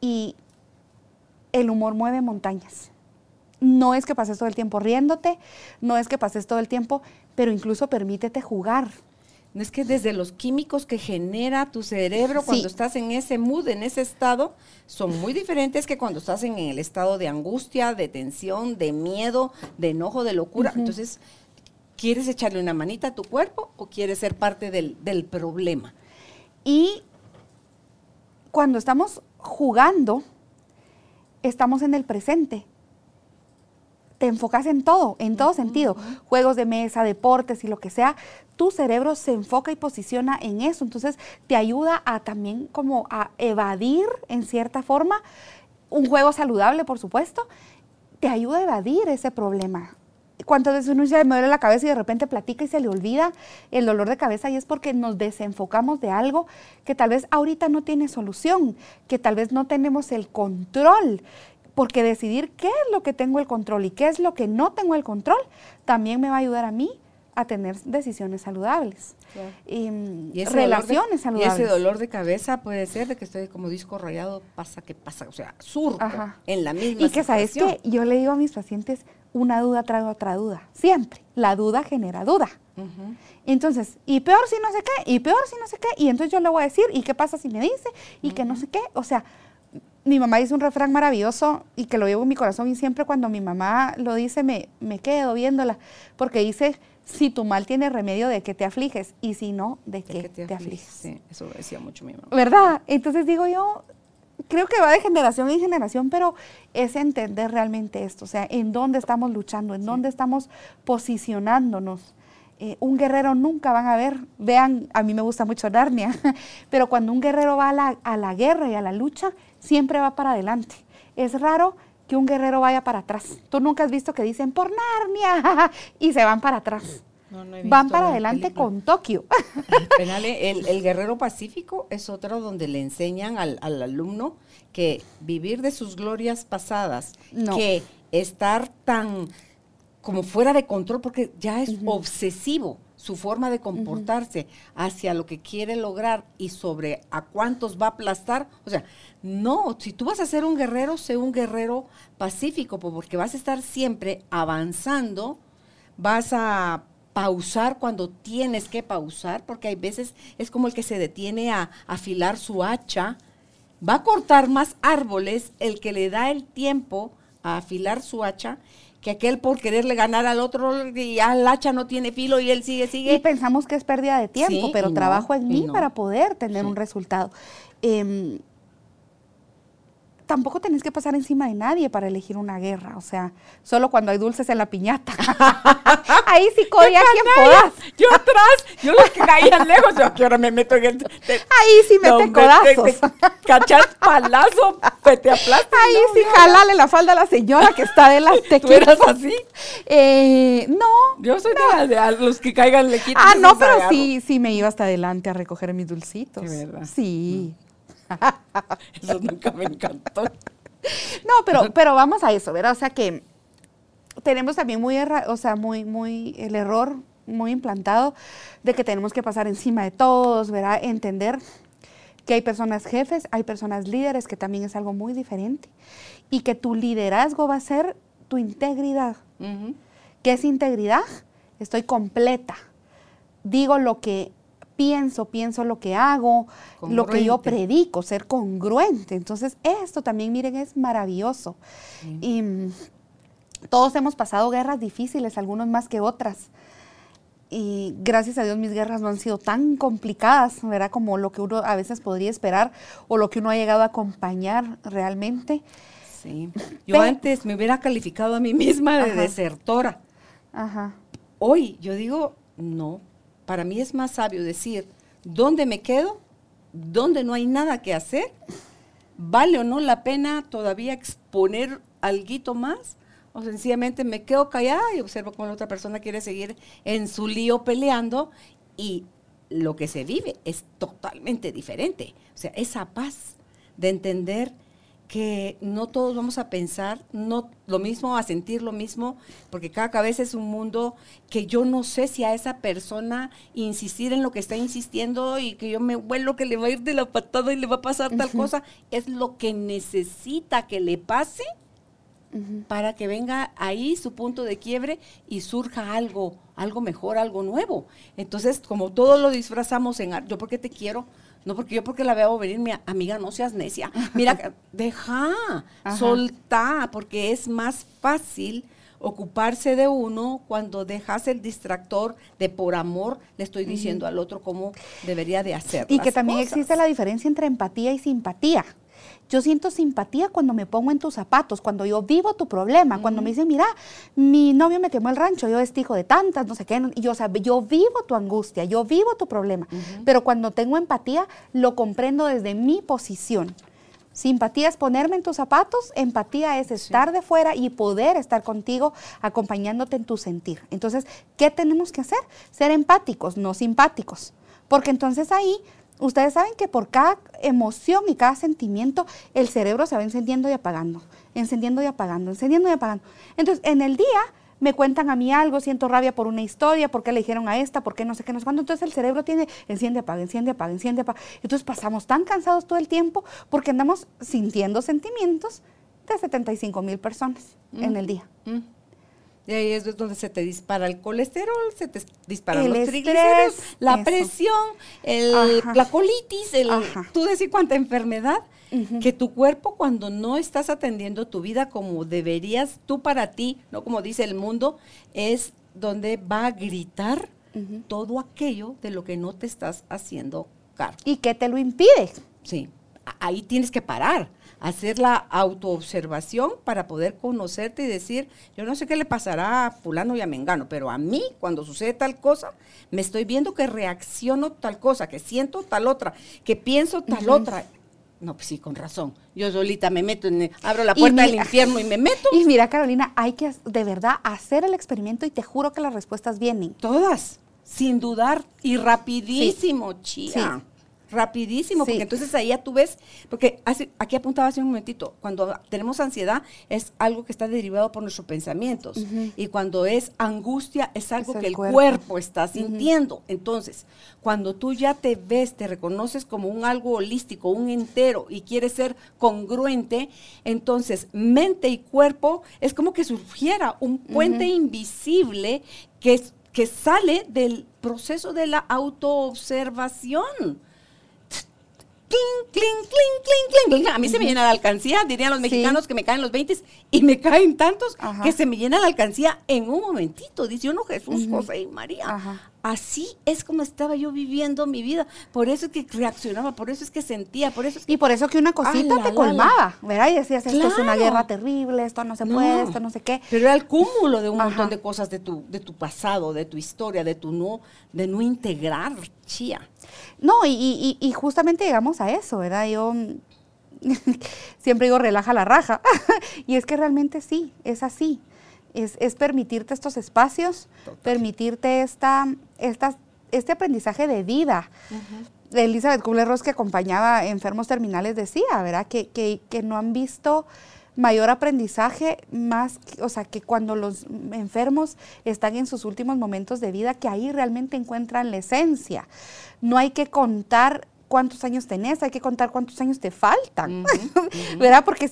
y el humor mueve montañas. No es que pases todo el tiempo riéndote, no es que pases todo el tiempo, pero incluso permítete jugar. No es que desde los químicos que genera tu cerebro cuando estás en ese mood, en ese estado, son muy diferentes que cuando estás en el estado de angustia, de tensión, de miedo, de enojo, de locura. Entonces, ¿quieres echarle una manita a tu cuerpo o quieres ser parte del, del problema? Y cuando estamos jugando, estamos en el presente. Te enfocas en todo, en todo sentido, juegos de mesa, deportes y lo que sea, tu cerebro se enfoca y posiciona en eso, entonces te ayuda a también como a evadir en cierta forma, un juego saludable por supuesto, te ayuda a evadir ese problema. Cuántas veces uno me duele la cabeza y de repente platica y se le olvida el dolor de cabeza y es porque nos desenfocamos de algo que tal vez ahorita no tiene solución, que tal vez no tenemos el control porque decidir qué es lo que tengo el control y qué es lo que no tengo el control también me va a ayudar a mí a tener decisiones saludables y, relaciones saludables. Y ese dolor de cabeza puede ser de que estoy como disco rayado, pasa que pasa, o sea, surco en la misma Y que sabes que yo le digo a mis pacientes, una duda trae otra duda, siempre. La duda genera duda. Entonces, y peor si no sé qué, y peor si no sé qué, y entonces yo le voy a decir, ¿y qué pasa si me dice? Y que no sé qué, o sea, mi mamá dice un refrán maravilloso y que lo llevo en mi corazón y siempre cuando mi mamá lo dice me, me quedo viéndola, porque dice, si tu mal tiene remedio, ¿de qué te afliges? Y si no, ¿de, qué, te, afliges? Sí, eso lo decía mucho mi mamá. ¿Verdad? Entonces digo yo, creo que va de generación en generación, pero es entender realmente esto, o sea, en dónde estamos luchando, en dónde estamos posicionándonos. Eh, un guerrero nunca van a ver, vean, a mí me gusta mucho Narnia, pero cuando un guerrero va a la, a la guerra y a la lucha, siempre va para adelante. Es raro que un guerrero vaya para atrás. Tú nunca has visto que dicen por Narnia y se van para atrás. Van para adelante con Tokio. el, el, guerrero pacífico es otro donde le enseñan al, alumno que vivir de sus glorias pasadas, que estar tan como fuera de control porque ya es obsesivo su forma de comportarse hacia lo que quiere lograr y sobre a cuántos va a aplastar. O sea, no, si tú vas a ser un guerrero, sé un guerrero pacífico, porque vas a estar siempre avanzando, vas a pausar cuando tienes que pausar, porque hay veces es como el que se detiene a afilar su hacha, va a cortar más árboles el que le da el tiempo a afilar su hacha que aquel por quererle ganar al otro y ya el hacha no tiene filo y él sigue, sigue. Y pensamos que es pérdida de tiempo, pero trabajo en mí para poder tener un resultado. Eh, tampoco tenés que pasar encima de nadie para elegir una guerra, o sea, solo cuando hay dulces en la piñata. Ahí sí codía quien puedas. Yo atrás, yo los que caían lejos, yo que ahora me meto en el... Ahí sí mete codazos. cachas palazo, te aplasta. Ahí sí jalale la falda a la señora que está delante. ¿Tú eras así? Eh, no. Yo soy de, a los que caigan le Ah, no, pero sí, sí me iba hasta adelante a recoger mis dulcitos. Sí, ¿verdad? Sí. Mm. eso nunca me encantó. No, pero, pero vamos a eso, ¿verdad? O sea que tenemos también muy, o sea, muy, muy el error muy implantado de que tenemos que pasar encima de todos, ¿verdad? Entender que hay personas jefes, hay personas líderes, que también es algo muy diferente, y que tu liderazgo va a ser tu integridad. ¿Qué es integridad? Estoy completa. Digo lo que pienso, pienso lo que hago, lo que yo predico, ser congruente. Entonces, esto también, miren, es maravilloso. Y mm, todos hemos pasado guerras difíciles, algunos más que otras. Y gracias a Dios mis guerras no han sido tan complicadas, ¿verdad? Como lo que uno a veces podría esperar o lo que uno ha llegado a acompañar realmente. Sí. Yo antes me hubiera calificado a mí misma de desertora. Ajá. Hoy yo digo, no, para mí es más sabio decir, ¿dónde me quedo? ¿Dónde no hay nada que hacer? ¿Vale o no la pena todavía exponer algo más? O sencillamente me quedo callada y observo cómo la otra persona quiere seguir en su lío peleando y lo que se vive es totalmente diferente. O sea, esa paz de entender que no todos vamos a pensar no lo mismo, a sentir lo mismo, porque cada cabeza es un mundo que yo no sé si a esa persona insistir en lo que está insistiendo y que yo me vuelo que le va a ir de la patada y le va a pasar tal cosa, es lo que necesita que le pase para que venga ahí su punto de quiebre y surja algo, algo mejor, algo nuevo. Entonces, como todo lo disfrazamos en yo porque te quiero, no porque yo porque la veo venir, mi amiga, no seas necia. Mira, deja, solta, porque es más fácil ocuparse de uno cuando dejas el distractor de por amor le estoy diciendo al otro cómo debería de hacer. Y que también existe la diferencia entre empatía y simpatía. Yo siento simpatía cuando me pongo en tus zapatos, cuando yo vivo tu problema, cuando me dicen, mira, mi novio me quemó el rancho, yo es hijo de tantas, no sé qué, y yo, o yo vivo tu angustia, yo vivo tu problema, pero cuando tengo empatía, lo comprendo desde mi posición. Simpatía es ponerme en tus zapatos, empatía es estar de fuera y poder estar contigo acompañándote en tu sentir. Entonces, ¿qué tenemos que hacer? Ser empáticos, no simpáticos. Porque entonces ahí Ustedes saben que por cada emoción y cada sentimiento el cerebro se va encendiendo y apagando, encendiendo y apagando, encendiendo y apagando. Entonces, en el día me cuentan a mí algo, siento rabia por una historia, por qué le dijeron a esta, por qué no sé qué, no sé cuándo. Entonces el cerebro tiene, enciende, apaga, enciende, apaga, enciende, apaga. Entonces pasamos tan cansados todo el tiempo porque andamos sintiendo sentimientos de 75 mil personas en el día. Mm. Y ahí es donde se te dispara el colesterol, se te disparan los triglicéridos, la presión, la colitis, el, tú decís cuánta enfermedad. Que tu cuerpo cuando no estás atendiendo tu vida como deberías, tú para ti, no como dice el mundo, es donde va a gritar todo aquello de lo que no te estás haciendo cargo. ¿Y qué te lo impide? Sí, ahí tienes que parar hacer la autoobservación para poder conocerte y decir, yo no sé qué le pasará a fulano y a mengano, pero a mí cuando sucede tal cosa, me estoy viendo que reacciono tal cosa, que siento tal otra, que pienso tal otra. No, pues sí, con razón. Yo solita me meto, en, abro la puerta del infierno y me meto. Y mira, Carolina, hay que de verdad hacer el experimento y te juro que las respuestas vienen. Todas, sin dudar y rapidísimo, chía rapidísimo, porque entonces ahí ya tú ves, porque hace, aquí apuntaba hace un momentito, cuando tenemos ansiedad es algo que está derivado por nuestros pensamientos. Y cuando es angustia es algo que el cuerpo, está sintiendo. Entonces, cuando tú ya te ves, te reconoces como un algo holístico, un entero y quieres ser congruente, entonces mente y cuerpo es como que surgiera un puente invisible que, que sale del proceso de la autoobservación cling, cling, cling, cling, cling. A mí se me llena la alcancía, dirían los mexicanos que me caen los 20 y me caen tantos que se me llena la alcancía en un momentito. Dice uno Jesús, José y María. Así es como estaba yo viviendo mi vida. Por eso es que reaccionaba, por eso es que sentía, por eso es Y por eso que una cosita te colmaba, ¿verdad? Y decías, esto es una guerra terrible, esto no se puede, esto no sé qué. Pero era el cúmulo de un montón de cosas de tu, de tu pasado, de tu historia, de tu no, de no integrar, chía. No, y, justamente llegamos a eso, ¿verdad? Yo siempre digo, relaja la raja. y es que realmente sí, es así. Es, permitirte estos espacios, permitirte esta, este aprendizaje de vida. Elizabeth Kubler-Ross, que acompañaba enfermos terminales, decía, ¿verdad? Que, que, que no han visto mayor aprendizaje, más, o sea, que cuando los enfermos están en sus últimos momentos de vida, que ahí realmente encuentran la esencia. No hay que contar cuántos años tenés, hay que contar cuántos años te faltan, ¿verdad? Porque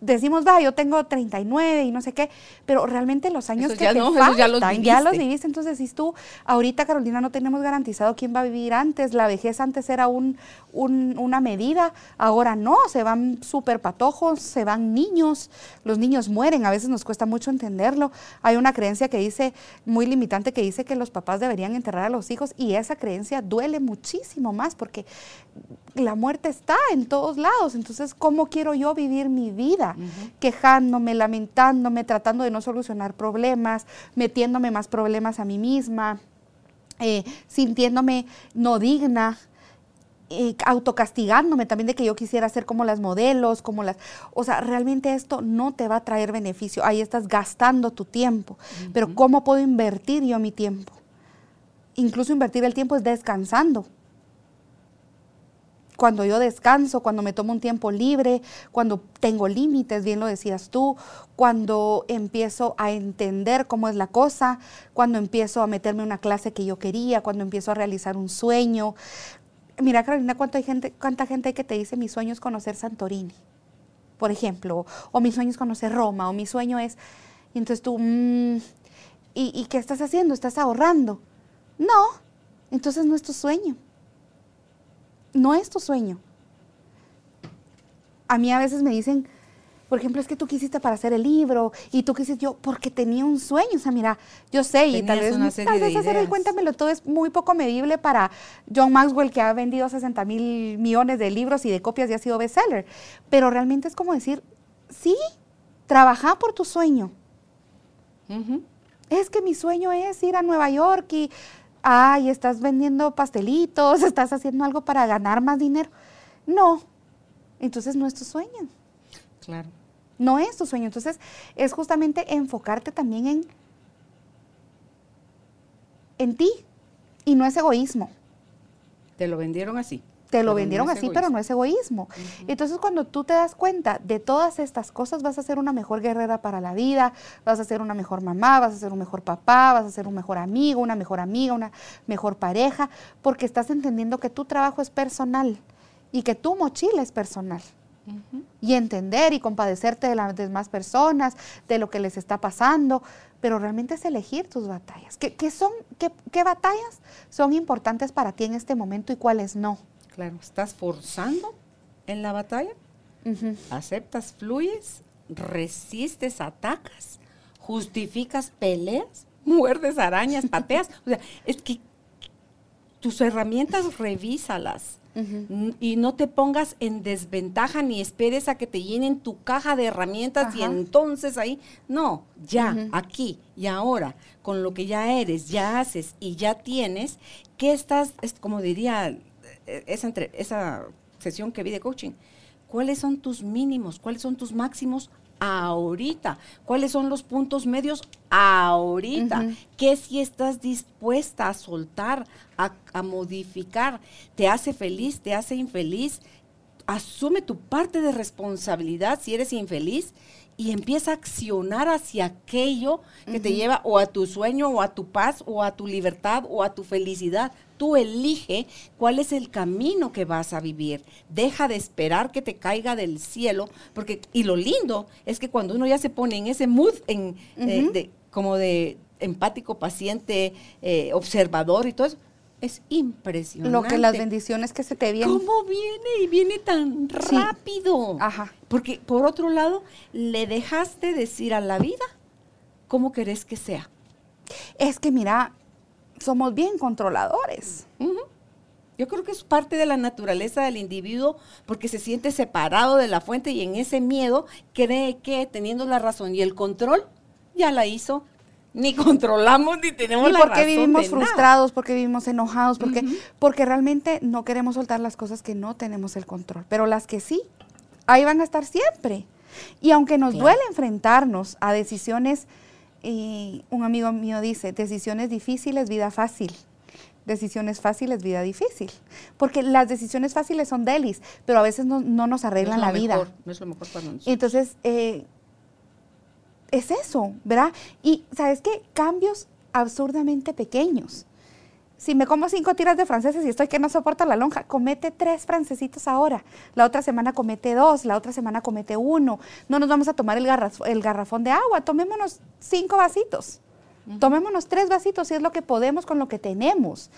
decimos, va, yo tengo 39 y no sé qué, pero realmente los años que te faltan, ya los, ya los viviste. Entonces, si tú, ahorita Carolina, no tenemos garantizado quién va a vivir antes, la vejez antes era un, una medida, ahora no, se van súper patojos, se van niños, los niños mueren, a veces nos cuesta mucho entenderlo. Hay una creencia que dice, muy limitante, que dice que los papás deberían enterrar a los hijos y esa creencia duele muchísimo más porque la muerte está en todos lados. Entonces, ¿cómo quiero yo vivir mi vida? Quejándome, lamentándome, tratando de no solucionar problemas, metiéndome más problemas a mí misma, eh, sintiéndome no digna. Eh, autocastigándome también de que yo quisiera ser como las modelos, como las... O sea, realmente esto no te va a traer beneficio. Ahí estás gastando tu tiempo. Pero ¿cómo puedo invertir yo mi tiempo? Incluso invertir el tiempo es descansando cuando yo descanso, cuando me tomo un tiempo libre, cuando tengo límites, bien lo decías tú, cuando empiezo a entender cómo es la cosa, cuando empiezo a meterme en una clase que yo quería, cuando empiezo a realizar un sueño. Mira, Carolina, ¿cuánta gente, cuánta gente hay que te dice mi sueño es conocer Santorini, por ejemplo, o mi sueño es conocer Roma, o mi sueño es... Y entonces tú, mm, ¿y, ¿y qué estás haciendo? ¿Estás ahorrando? No, entonces no es tu sueño no es tu sueño. A mí a veces me dicen, por ejemplo, es que tú quisiste para hacer el libro y tú quisiste yo porque tenía un sueño. O sea, mira, yo sé y tal vez, tal vez hacer el cuéntamelo todo es muy poco medible para John Maxwell que ha vendido 60 mil millones de libros y de copias y ha sido bestseller. Pero realmente es como decir, sí, trabaja por tu sueño. Es que mi sueño es ir a Nueva York y ay, estás vendiendo pastelitos, estás haciendo algo para ganar más dinero. No, entonces no es tu sueño. Claro. No es tu sueño. Entonces es justamente enfocarte también en, en ti y no es egoísmo. Te lo vendieron así. Te lo vendieron así, pero no es egoísmo. Entonces, cuando tú te das cuenta de todas estas cosas, vas a ser una mejor guerrera para la vida, vas a ser una mejor mamá, vas a ser un mejor papá, vas a ser un mejor amigo, una mejor amiga, una mejor pareja, porque estás entendiendo que tu trabajo es personal y que tu mochila es personal. Y entender y compadecerte de las demás personas, de lo que les está pasando, pero realmente es elegir tus batallas. ¿Qué, son, qué, qué batallas son importantes para ti en este momento y cuáles no? Claro, estás forzando en la batalla, aceptas, fluyes, resistes, atacas, justificas peleas, muerdes arañas, pateas. O sea, es que tus herramientas revísalas. Y no te pongas en desventaja ni esperes a que te llenen tu caja de herramientas y entonces ahí, no, ya, aquí y ahora, con lo que ya eres, ya haces y ya tienes, ¿qué estás, es como diría eh, esa, entre, esa sesión que vi de coaching, ¿cuáles son tus mínimos? ¿Cuáles son tus máximos ahorita? ¿Cuáles son los puntos medios ahorita? ¿Qué si estás dispuesta a soltar, a, a, modificar? ¿Te hace feliz? ¿Te hace infeliz? Asume tu parte de responsabilidad si eres infeliz y empieza a accionar hacia aquello que te lleva o a tu sueño o a tu paz o a tu libertad o a tu felicidad. Tú elige cuál es el camino que vas a vivir. Deja de esperar que te caiga del cielo, porque y lo lindo es que cuando uno ya se pone en ese mood en, eh, como de empático, paciente, eh, observador y todo eso, es impresionante. Lo que las bendiciones que se te vienen. ¿Cómo viene y viene tan rápido? Ajá. Porque por otro lado, le dejaste decir a la vida cómo querés que sea. Es que mira, somos bien controladores. Yo creo que es parte de la naturaleza del individuo porque se siente separado de la fuente y en ese miedo cree que teniendo la razón y el control ya la hizo ni controlamos ni tenemos la razón. porque vivimos frustrados, porque vivimos enojados, porque, porque realmente no queremos soltar las cosas que no tenemos el control. Pero las que sí, ahí van a estar siempre. Y aunque nos duele enfrentarnos a decisiones, y un amigo mío dice, decisiones difíciles, vida fácil. Decisiones fáciles, vida difícil. Porque las decisiones fáciles son delis, pero a veces no, nos arreglan la vida. No es lo mejor para nosotros. Entonces, eh, es eso, ¿verdad? Y sabes qué? Cambios absurdamente pequeños. Si me como cinco tiras de franceses y estoy que no soporta la lonja, comete tres francesitos ahora. La otra semana comete dos, la otra semana comete uno. No nos vamos a tomar el, el garrafón de agua, tomémonos cinco vasitos. Tomémonos tres vasitos si es lo que podemos con lo que tenemos.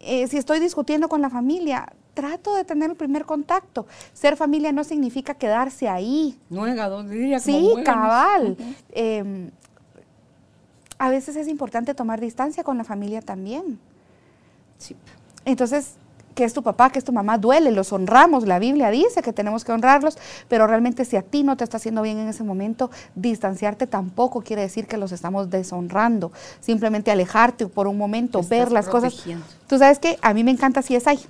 Eh, si estoy discutiendo con la familia, trato de tener el primer contacto. Ser familia no significa quedarse ahí. Nuega, diría Sí, cabal. Em, a veces es importante tomar distancia con la familia también. Sí. Entonces, que es tu papá, que es tu mamá, duele, los honramos. La Biblia dice que tenemos que honrarlos, pero realmente si a ti no te está haciendo bien en ese momento, distanciarte tampoco quiere decir que los estamos deshonrando. Simplemente alejarte por un momento, ver las cosas. Tú sabes que a mí me encanta CSI.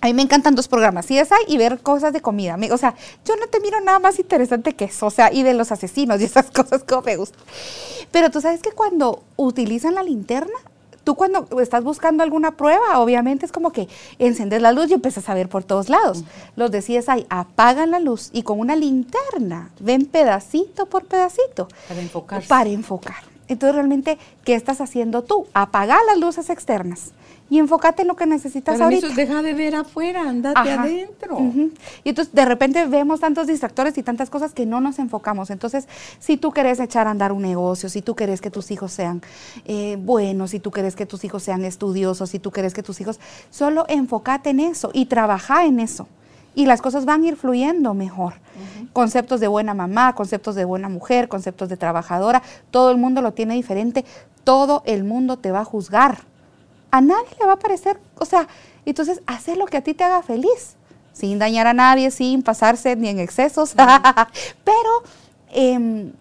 A mí me encantan dos programas, CSI y ver cosas de comida. O sea, yo no te miro nada más interesante que eso, o sea, y de los asesinos y esas cosas como me gustan. Pero tú sabes que cuando utilizan la linterna, tú cuando estás buscando alguna prueba, obviamente es como que encendes la luz y empiezas a ver por todos lados. Los de CSI apagan la luz y con una linterna ven pedacito por pedacito. Para enfocar. Para enfocar. Entonces realmente, ¿qué estás haciendo tú? Apagar las luces externas y enfócate en lo que necesitas Pero ahorita. Eso deja de ver afuera, andate adentro. Y entonces de repente vemos tantos distractores y tantas cosas que no nos enfocamos. Entonces, si tú quieres echar a andar un negocio, si tú quieres que tus hijos sean eh, buenos, si tú quieres que tus hijos sean estudiosos, si tú quieres que tus hijos, solo enfócate en eso y trabaja en eso. Y las cosas van a ir fluyendo mejor. Conceptos de buena mamá, conceptos de buena mujer, conceptos de trabajadora, todo el mundo lo tiene diferente, todo el mundo te va a juzgar a nadie le va a parecer, o sea, entonces hacer lo que a ti te haga feliz, sin dañar a nadie, sin pasarse ni en excesos, pero em,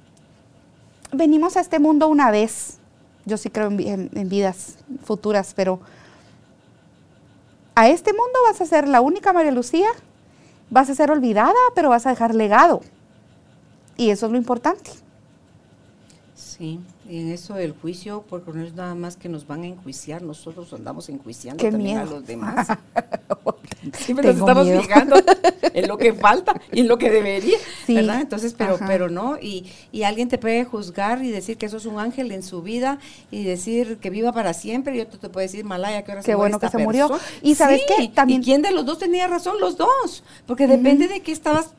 venimos a este mundo una vez, yo sí creo en, en, vidas futuras, pero a este mundo vas a ser la única María Lucía, vas a ser olvidada, pero vas a dejar legado, y eso es lo importante. Sí, en eso del juicio, porque no es nada más que nos van a enjuiciar, nosotros andamos enjuiciando también a los demás. Siempre nos estamos fijando en lo que falta y en lo que debería, ¿verdad? Entonces, pero, pero no, y, y, alguien te puede juzgar y decir que eso es un ángel en su vida y decir que viva para siempre, y otro te puede decir, Malaya, que ahora qué se bueno que se persona? murió. Y sabes sí, qué, también. ¿Y quién de los dos tenía razón? Los dos, porque depende de qué estabas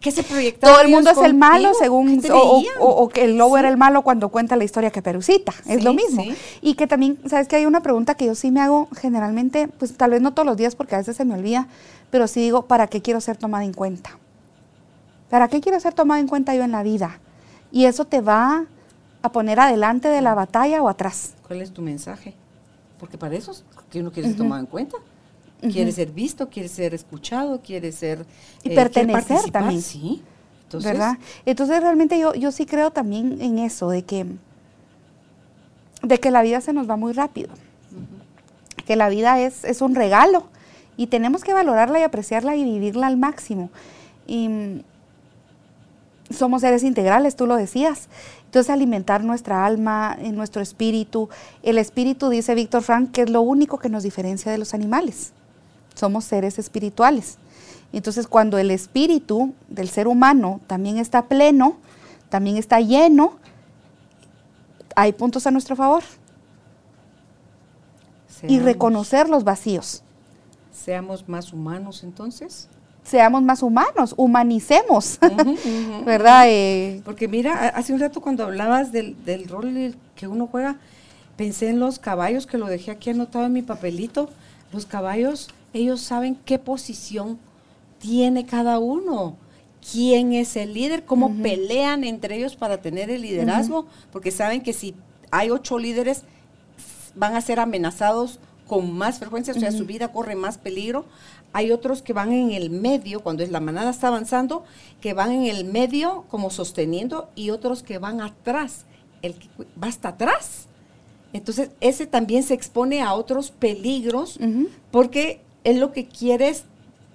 que se proyectaba. Todo el mundo es el malo, según. O, o, o, que el lobo sí. era el malo cuando cuenta la historia que Perucita. Es sí, lo mismo. Sí. Y que también, ¿sabes que Hay una pregunta que yo sí me hago generalmente, pues tal vez no todos los días porque a veces se me olvida, pero sí digo, ¿para qué quiero ser tomada en cuenta? ¿Para qué quiero ser tomada en cuenta yo en la vida? Y eso te va a poner adelante de la batalla o atrás. ¿Cuál es tu mensaje? Porque para eso es que uno quiere ser uh -huh. tomado en cuenta. Quiere ser visto, quiere ser escuchado, quiere ser... Y eh, pertenecer también. Sí. Entonces, ¿verdad? Entonces realmente yo, yo sí creo también en eso, de que, de que la vida se nos va muy rápido. Uh -huh. Que la vida es, es un regalo y tenemos que valorarla y apreciarla y vivirla al máximo. Y somos seres integrales, tú lo decías. Entonces alimentar nuestra alma, nuestro espíritu. El espíritu, dice Víctor Frank, que es lo único que nos diferencia de los animales somos seres espirituales. Entonces, cuando el espíritu del ser humano también está pleno, también está lleno, hay puntos a nuestro favor. Seamos, y reconocer los vacíos. Seamos más humanos entonces. Seamos más humanos, humanicemos, uh -huh, uh -huh. ¿verdad? Eh, Porque mira, hace un rato cuando hablabas del, del rol que uno juega, pensé en los caballos que lo dejé aquí anotado en mi papelito. Los caballos ellos saben qué posición tiene cada uno, quién es el líder, cómo uh -huh. pelean entre ellos para tener el liderazgo, uh -huh. porque saben que si hay ocho líderes, van a ser amenazados con más frecuencia, o sea, uh -huh. su vida corre más peligro. Hay otros que van en el medio, cuando la manada está avanzando, que van en el medio como sosteniendo, y otros que van atrás, el que va hasta atrás. Entonces, ese también se expone a otros peligros, porque él lo que quiere es,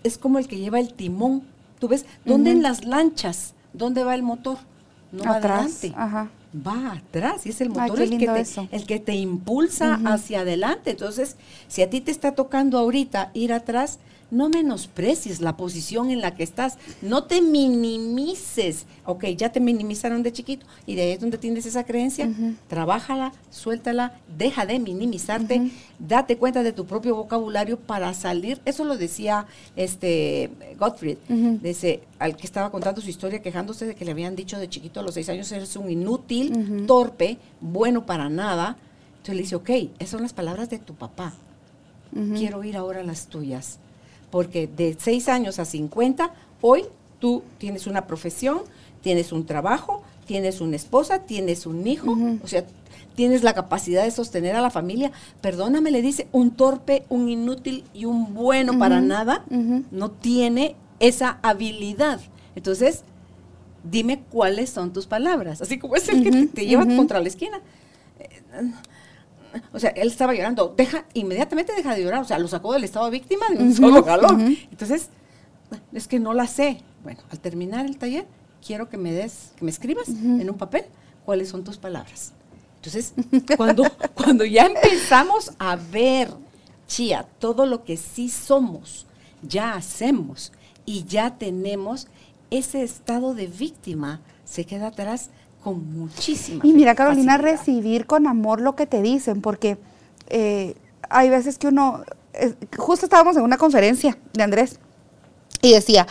es, como el que lleva el timón. ¿Tú ves? ¿Dónde uh -huh. en las lanchas? ¿Dónde va el motor? No atrás, va adelante. Ajá. Va atrás y es el motor Ay, el, que te, el, que te, impulsa uh -huh. hacia adelante. Entonces, si a ti te está tocando ahorita ir atrás, no menosprecies la posición en la que estás, no te minimices. Ok, ya te minimizaron de chiquito y de ahí es donde tienes esa creencia. Uh -huh. Trabájala, suéltala, deja de minimizarte, uh -huh. date cuenta de tu propio vocabulario para salir. Eso lo decía este Gottfried, uh -huh. al que estaba contando su historia quejándose de que le habían dicho de chiquito a los seis años eres un inútil, torpe, bueno para nada. Entonces le dice, ok, esas son las palabras de tu papá. Quiero oír ahora las tuyas porque de 6 años a 50, hoy tú tienes una profesión, tienes un trabajo, tienes una esposa, tienes un hijo, uh -huh. o sea, tienes la capacidad de sostener a la familia. Perdóname, le dice, un torpe, un inútil y un bueno uh -huh. para nada uh -huh. no tiene esa habilidad. Entonces, dime cuáles son tus palabras, así como es el que te, te lleva contra la esquina. O sea, él estaba llorando, deja, inmediatamente deja de llorar, o sea, lo sacó del estado de víctima de un uh -huh, solo. Uh -huh. Entonces, es que no la sé. Bueno, al terminar el taller, quiero que me des, que me escribas uh -huh. en un papel cuáles son tus palabras. Entonces, cuando, cuando ya empezamos a ver, Chía, todo lo que sí somos, ya hacemos y ya tenemos, ese estado de víctima se queda atrás con muchísima. Y mira, Carolina, recibir con amor lo que te dicen, porque eh, hay veces que uno, justo estábamos en una conferencia de Andrés y decía,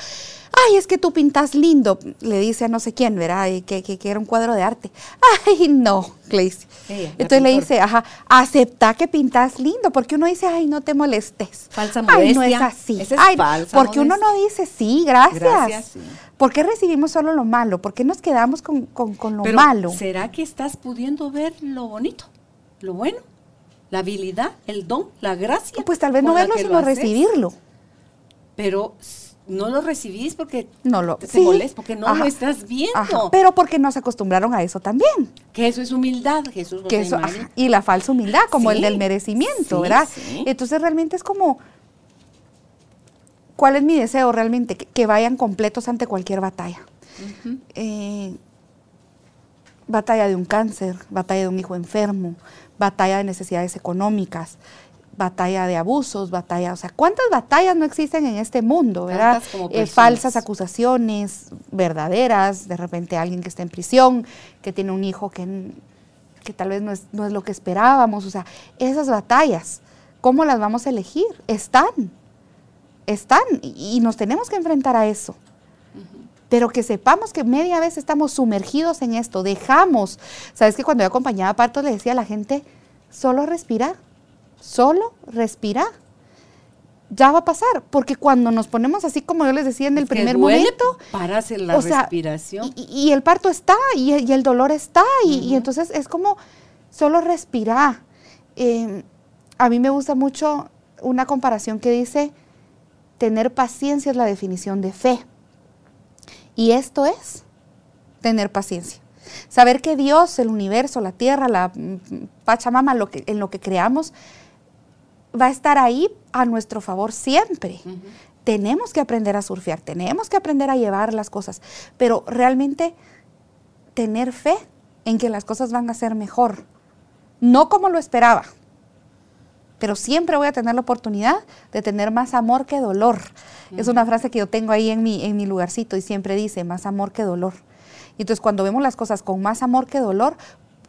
ay, es que tú pintas lindo, le dice a no sé quién, ¿verdad? Que, que, era un cuadro de arte. Ay, no, le Entonces le dice, ajá, acepta que pintas lindo, porque uno dice, ay, no te molestes. Falsa modestia. Ay, no es así. es ay, porque uno no dice, sí, gracias. Gracias, ¿Por qué recibimos solo lo malo? ¿Por qué nos quedamos con, con, lo malo? ¿Será que estás pudiendo ver lo bonito, lo bueno? La habilidad, el don, la gracia. Pues tal vez no verlo, sino recibirlo. Pero no lo recibís porque no lo, te, molesta, porque no lo estás viendo. pero porque nos acostumbraron a eso también. Que eso es humildad, Jesús. Que eso, y la falsa humildad, como el del merecimiento, ¿verdad? Entonces realmente es como, ¿cuál es mi deseo realmente? Que, vayan completos ante cualquier batalla. Eh, batalla de un cáncer, batalla de un hijo enfermo, batalla de necesidades económicas, batalla de abusos, batalla, o sea, ¿cuántas batallas no existen en este mundo, verdad? Eh, falsas acusaciones, verdaderas, de repente alguien que está en prisión, que tiene un hijo que, que tal vez no es, no es lo que esperábamos, o sea, esas batallas, ¿cómo las vamos a elegir? Están, están, y, nos tenemos que enfrentar a eso. Pero que sepamos que media vez estamos sumergidos en esto, dejamos, sabes que cuando yo acompañaba a parto le decía a la gente, solo respirar solo respira. Ya va a pasar, porque cuando nos ponemos así como yo les decía en el primer momento, paras en la respiración. Y, el parto está, y, el dolor está, y, entonces es como solo respira. Em, a mí me gusta mucho una comparación que dice, tener paciencia es la definición de fe. Y esto es tener paciencia. Saber que Dios, el universo, la tierra, la mm, Pachamama, lo que, en lo que creamos, va a estar ahí a nuestro favor siempre. Tenemos que aprender a surfear, tenemos que aprender a llevar las cosas, pero realmente tener fe en que las cosas van a ser mejor. No como lo esperaba, pero siempre voy a tener la oportunidad de tener más amor que dolor. Es una frase que yo tengo ahí en mi, en mi lugarcito y siempre dice, más amor que dolor. Entonces cuando vemos las cosas con más amor que dolor,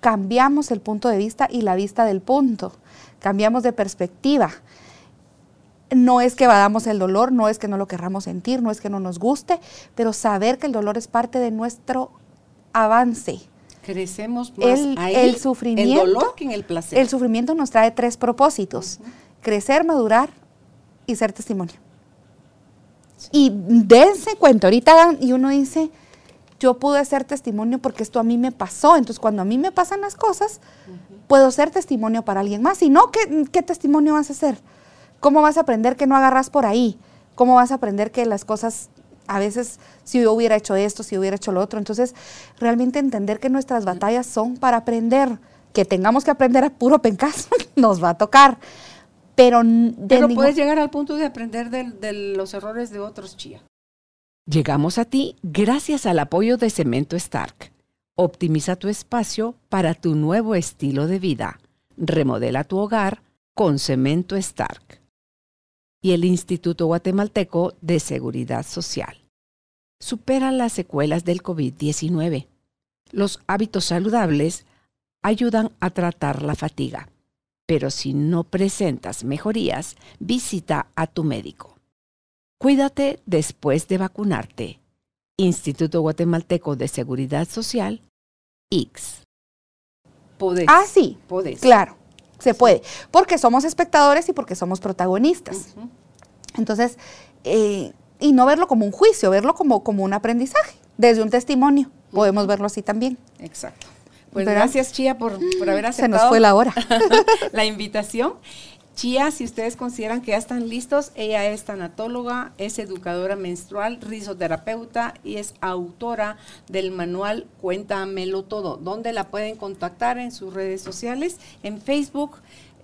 cambiamos el punto de vista y la vista del punto cambiamos de perspectiva. No es que vadamos el dolor, no es que no lo querramos sentir, no es que no nos guste, pero saber que el dolor es parte de nuestro avance. Crecemos más el, ahí, el sufrimiento, el dolor que en el placer. El sufrimiento nos trae tres propósitos: crecer, madurar y ser testimonio. Y dense cuenta, ahorita y uno dice, yo pude ser testimonio porque esto a mí me pasó. Entonces, cuando a mí me pasan las cosas, puedo ser testimonio para alguien más. Si no, ¿qué, testimonio vas a hacer? ¿Cómo vas a aprender que no agarras por ahí? ¿Cómo vas a aprender que las cosas, a veces, si yo hubiera hecho esto, si hubiera hecho lo otro? Entonces, realmente entender que nuestras batallas son para aprender. Que tengamos que aprender a puro pencazo, nos va a tocar. Pero, Pero puedes llegar al punto de aprender de los errores de otros, Chía. Llegamos a ti gracias al apoyo de Cemento Stark. Optimiza tu espacio para tu nuevo estilo de vida. Remodela tu hogar con Cemento Stark. Y el Instituto Guatemalteco de Seguridad Social. Supera las secuelas del COVID-19. Los hábitos saludables ayudan a tratar la fatiga. Pero si no presentas mejorías, visita a tu médico. Cuídate después de vacunarte. Instituto Guatemalteco de Seguridad Social, X. Podés. Ah, sí. Podés. Claro, se puede. Porque somos espectadores y porque somos protagonistas. Entonces, eh, y no verlo como un juicio, verlo como, como un aprendizaje, desde un testimonio. Podemos verlo así también. Exacto. Pues gracias, Chía, por, por haber aceptado. Se nos fue la hora. la invitación. Chía, si ustedes consideran que ya están listos, ella es tanatóloga, es educadora menstrual, risoterapeuta y es autora del manual Cuéntamelo Todo, donde la pueden contactar en sus redes sociales, en Facebook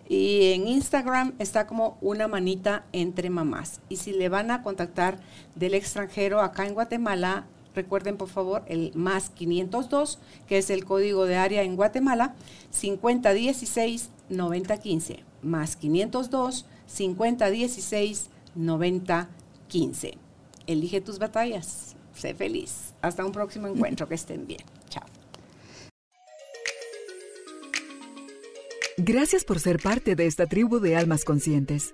y en Instagram está como una manita entre mamás. Y si le van a contactar del extranjero acá en Guatemala, recuerden por favor el más 502, que es el código de área en Guatemala, 5016-9015, más 502 5016 9015. Elige tus batallas. Sé feliz. Hasta un próximo encuentro. Que estén bien. Chao. Gracias por ser parte de esta tribu de almas conscientes.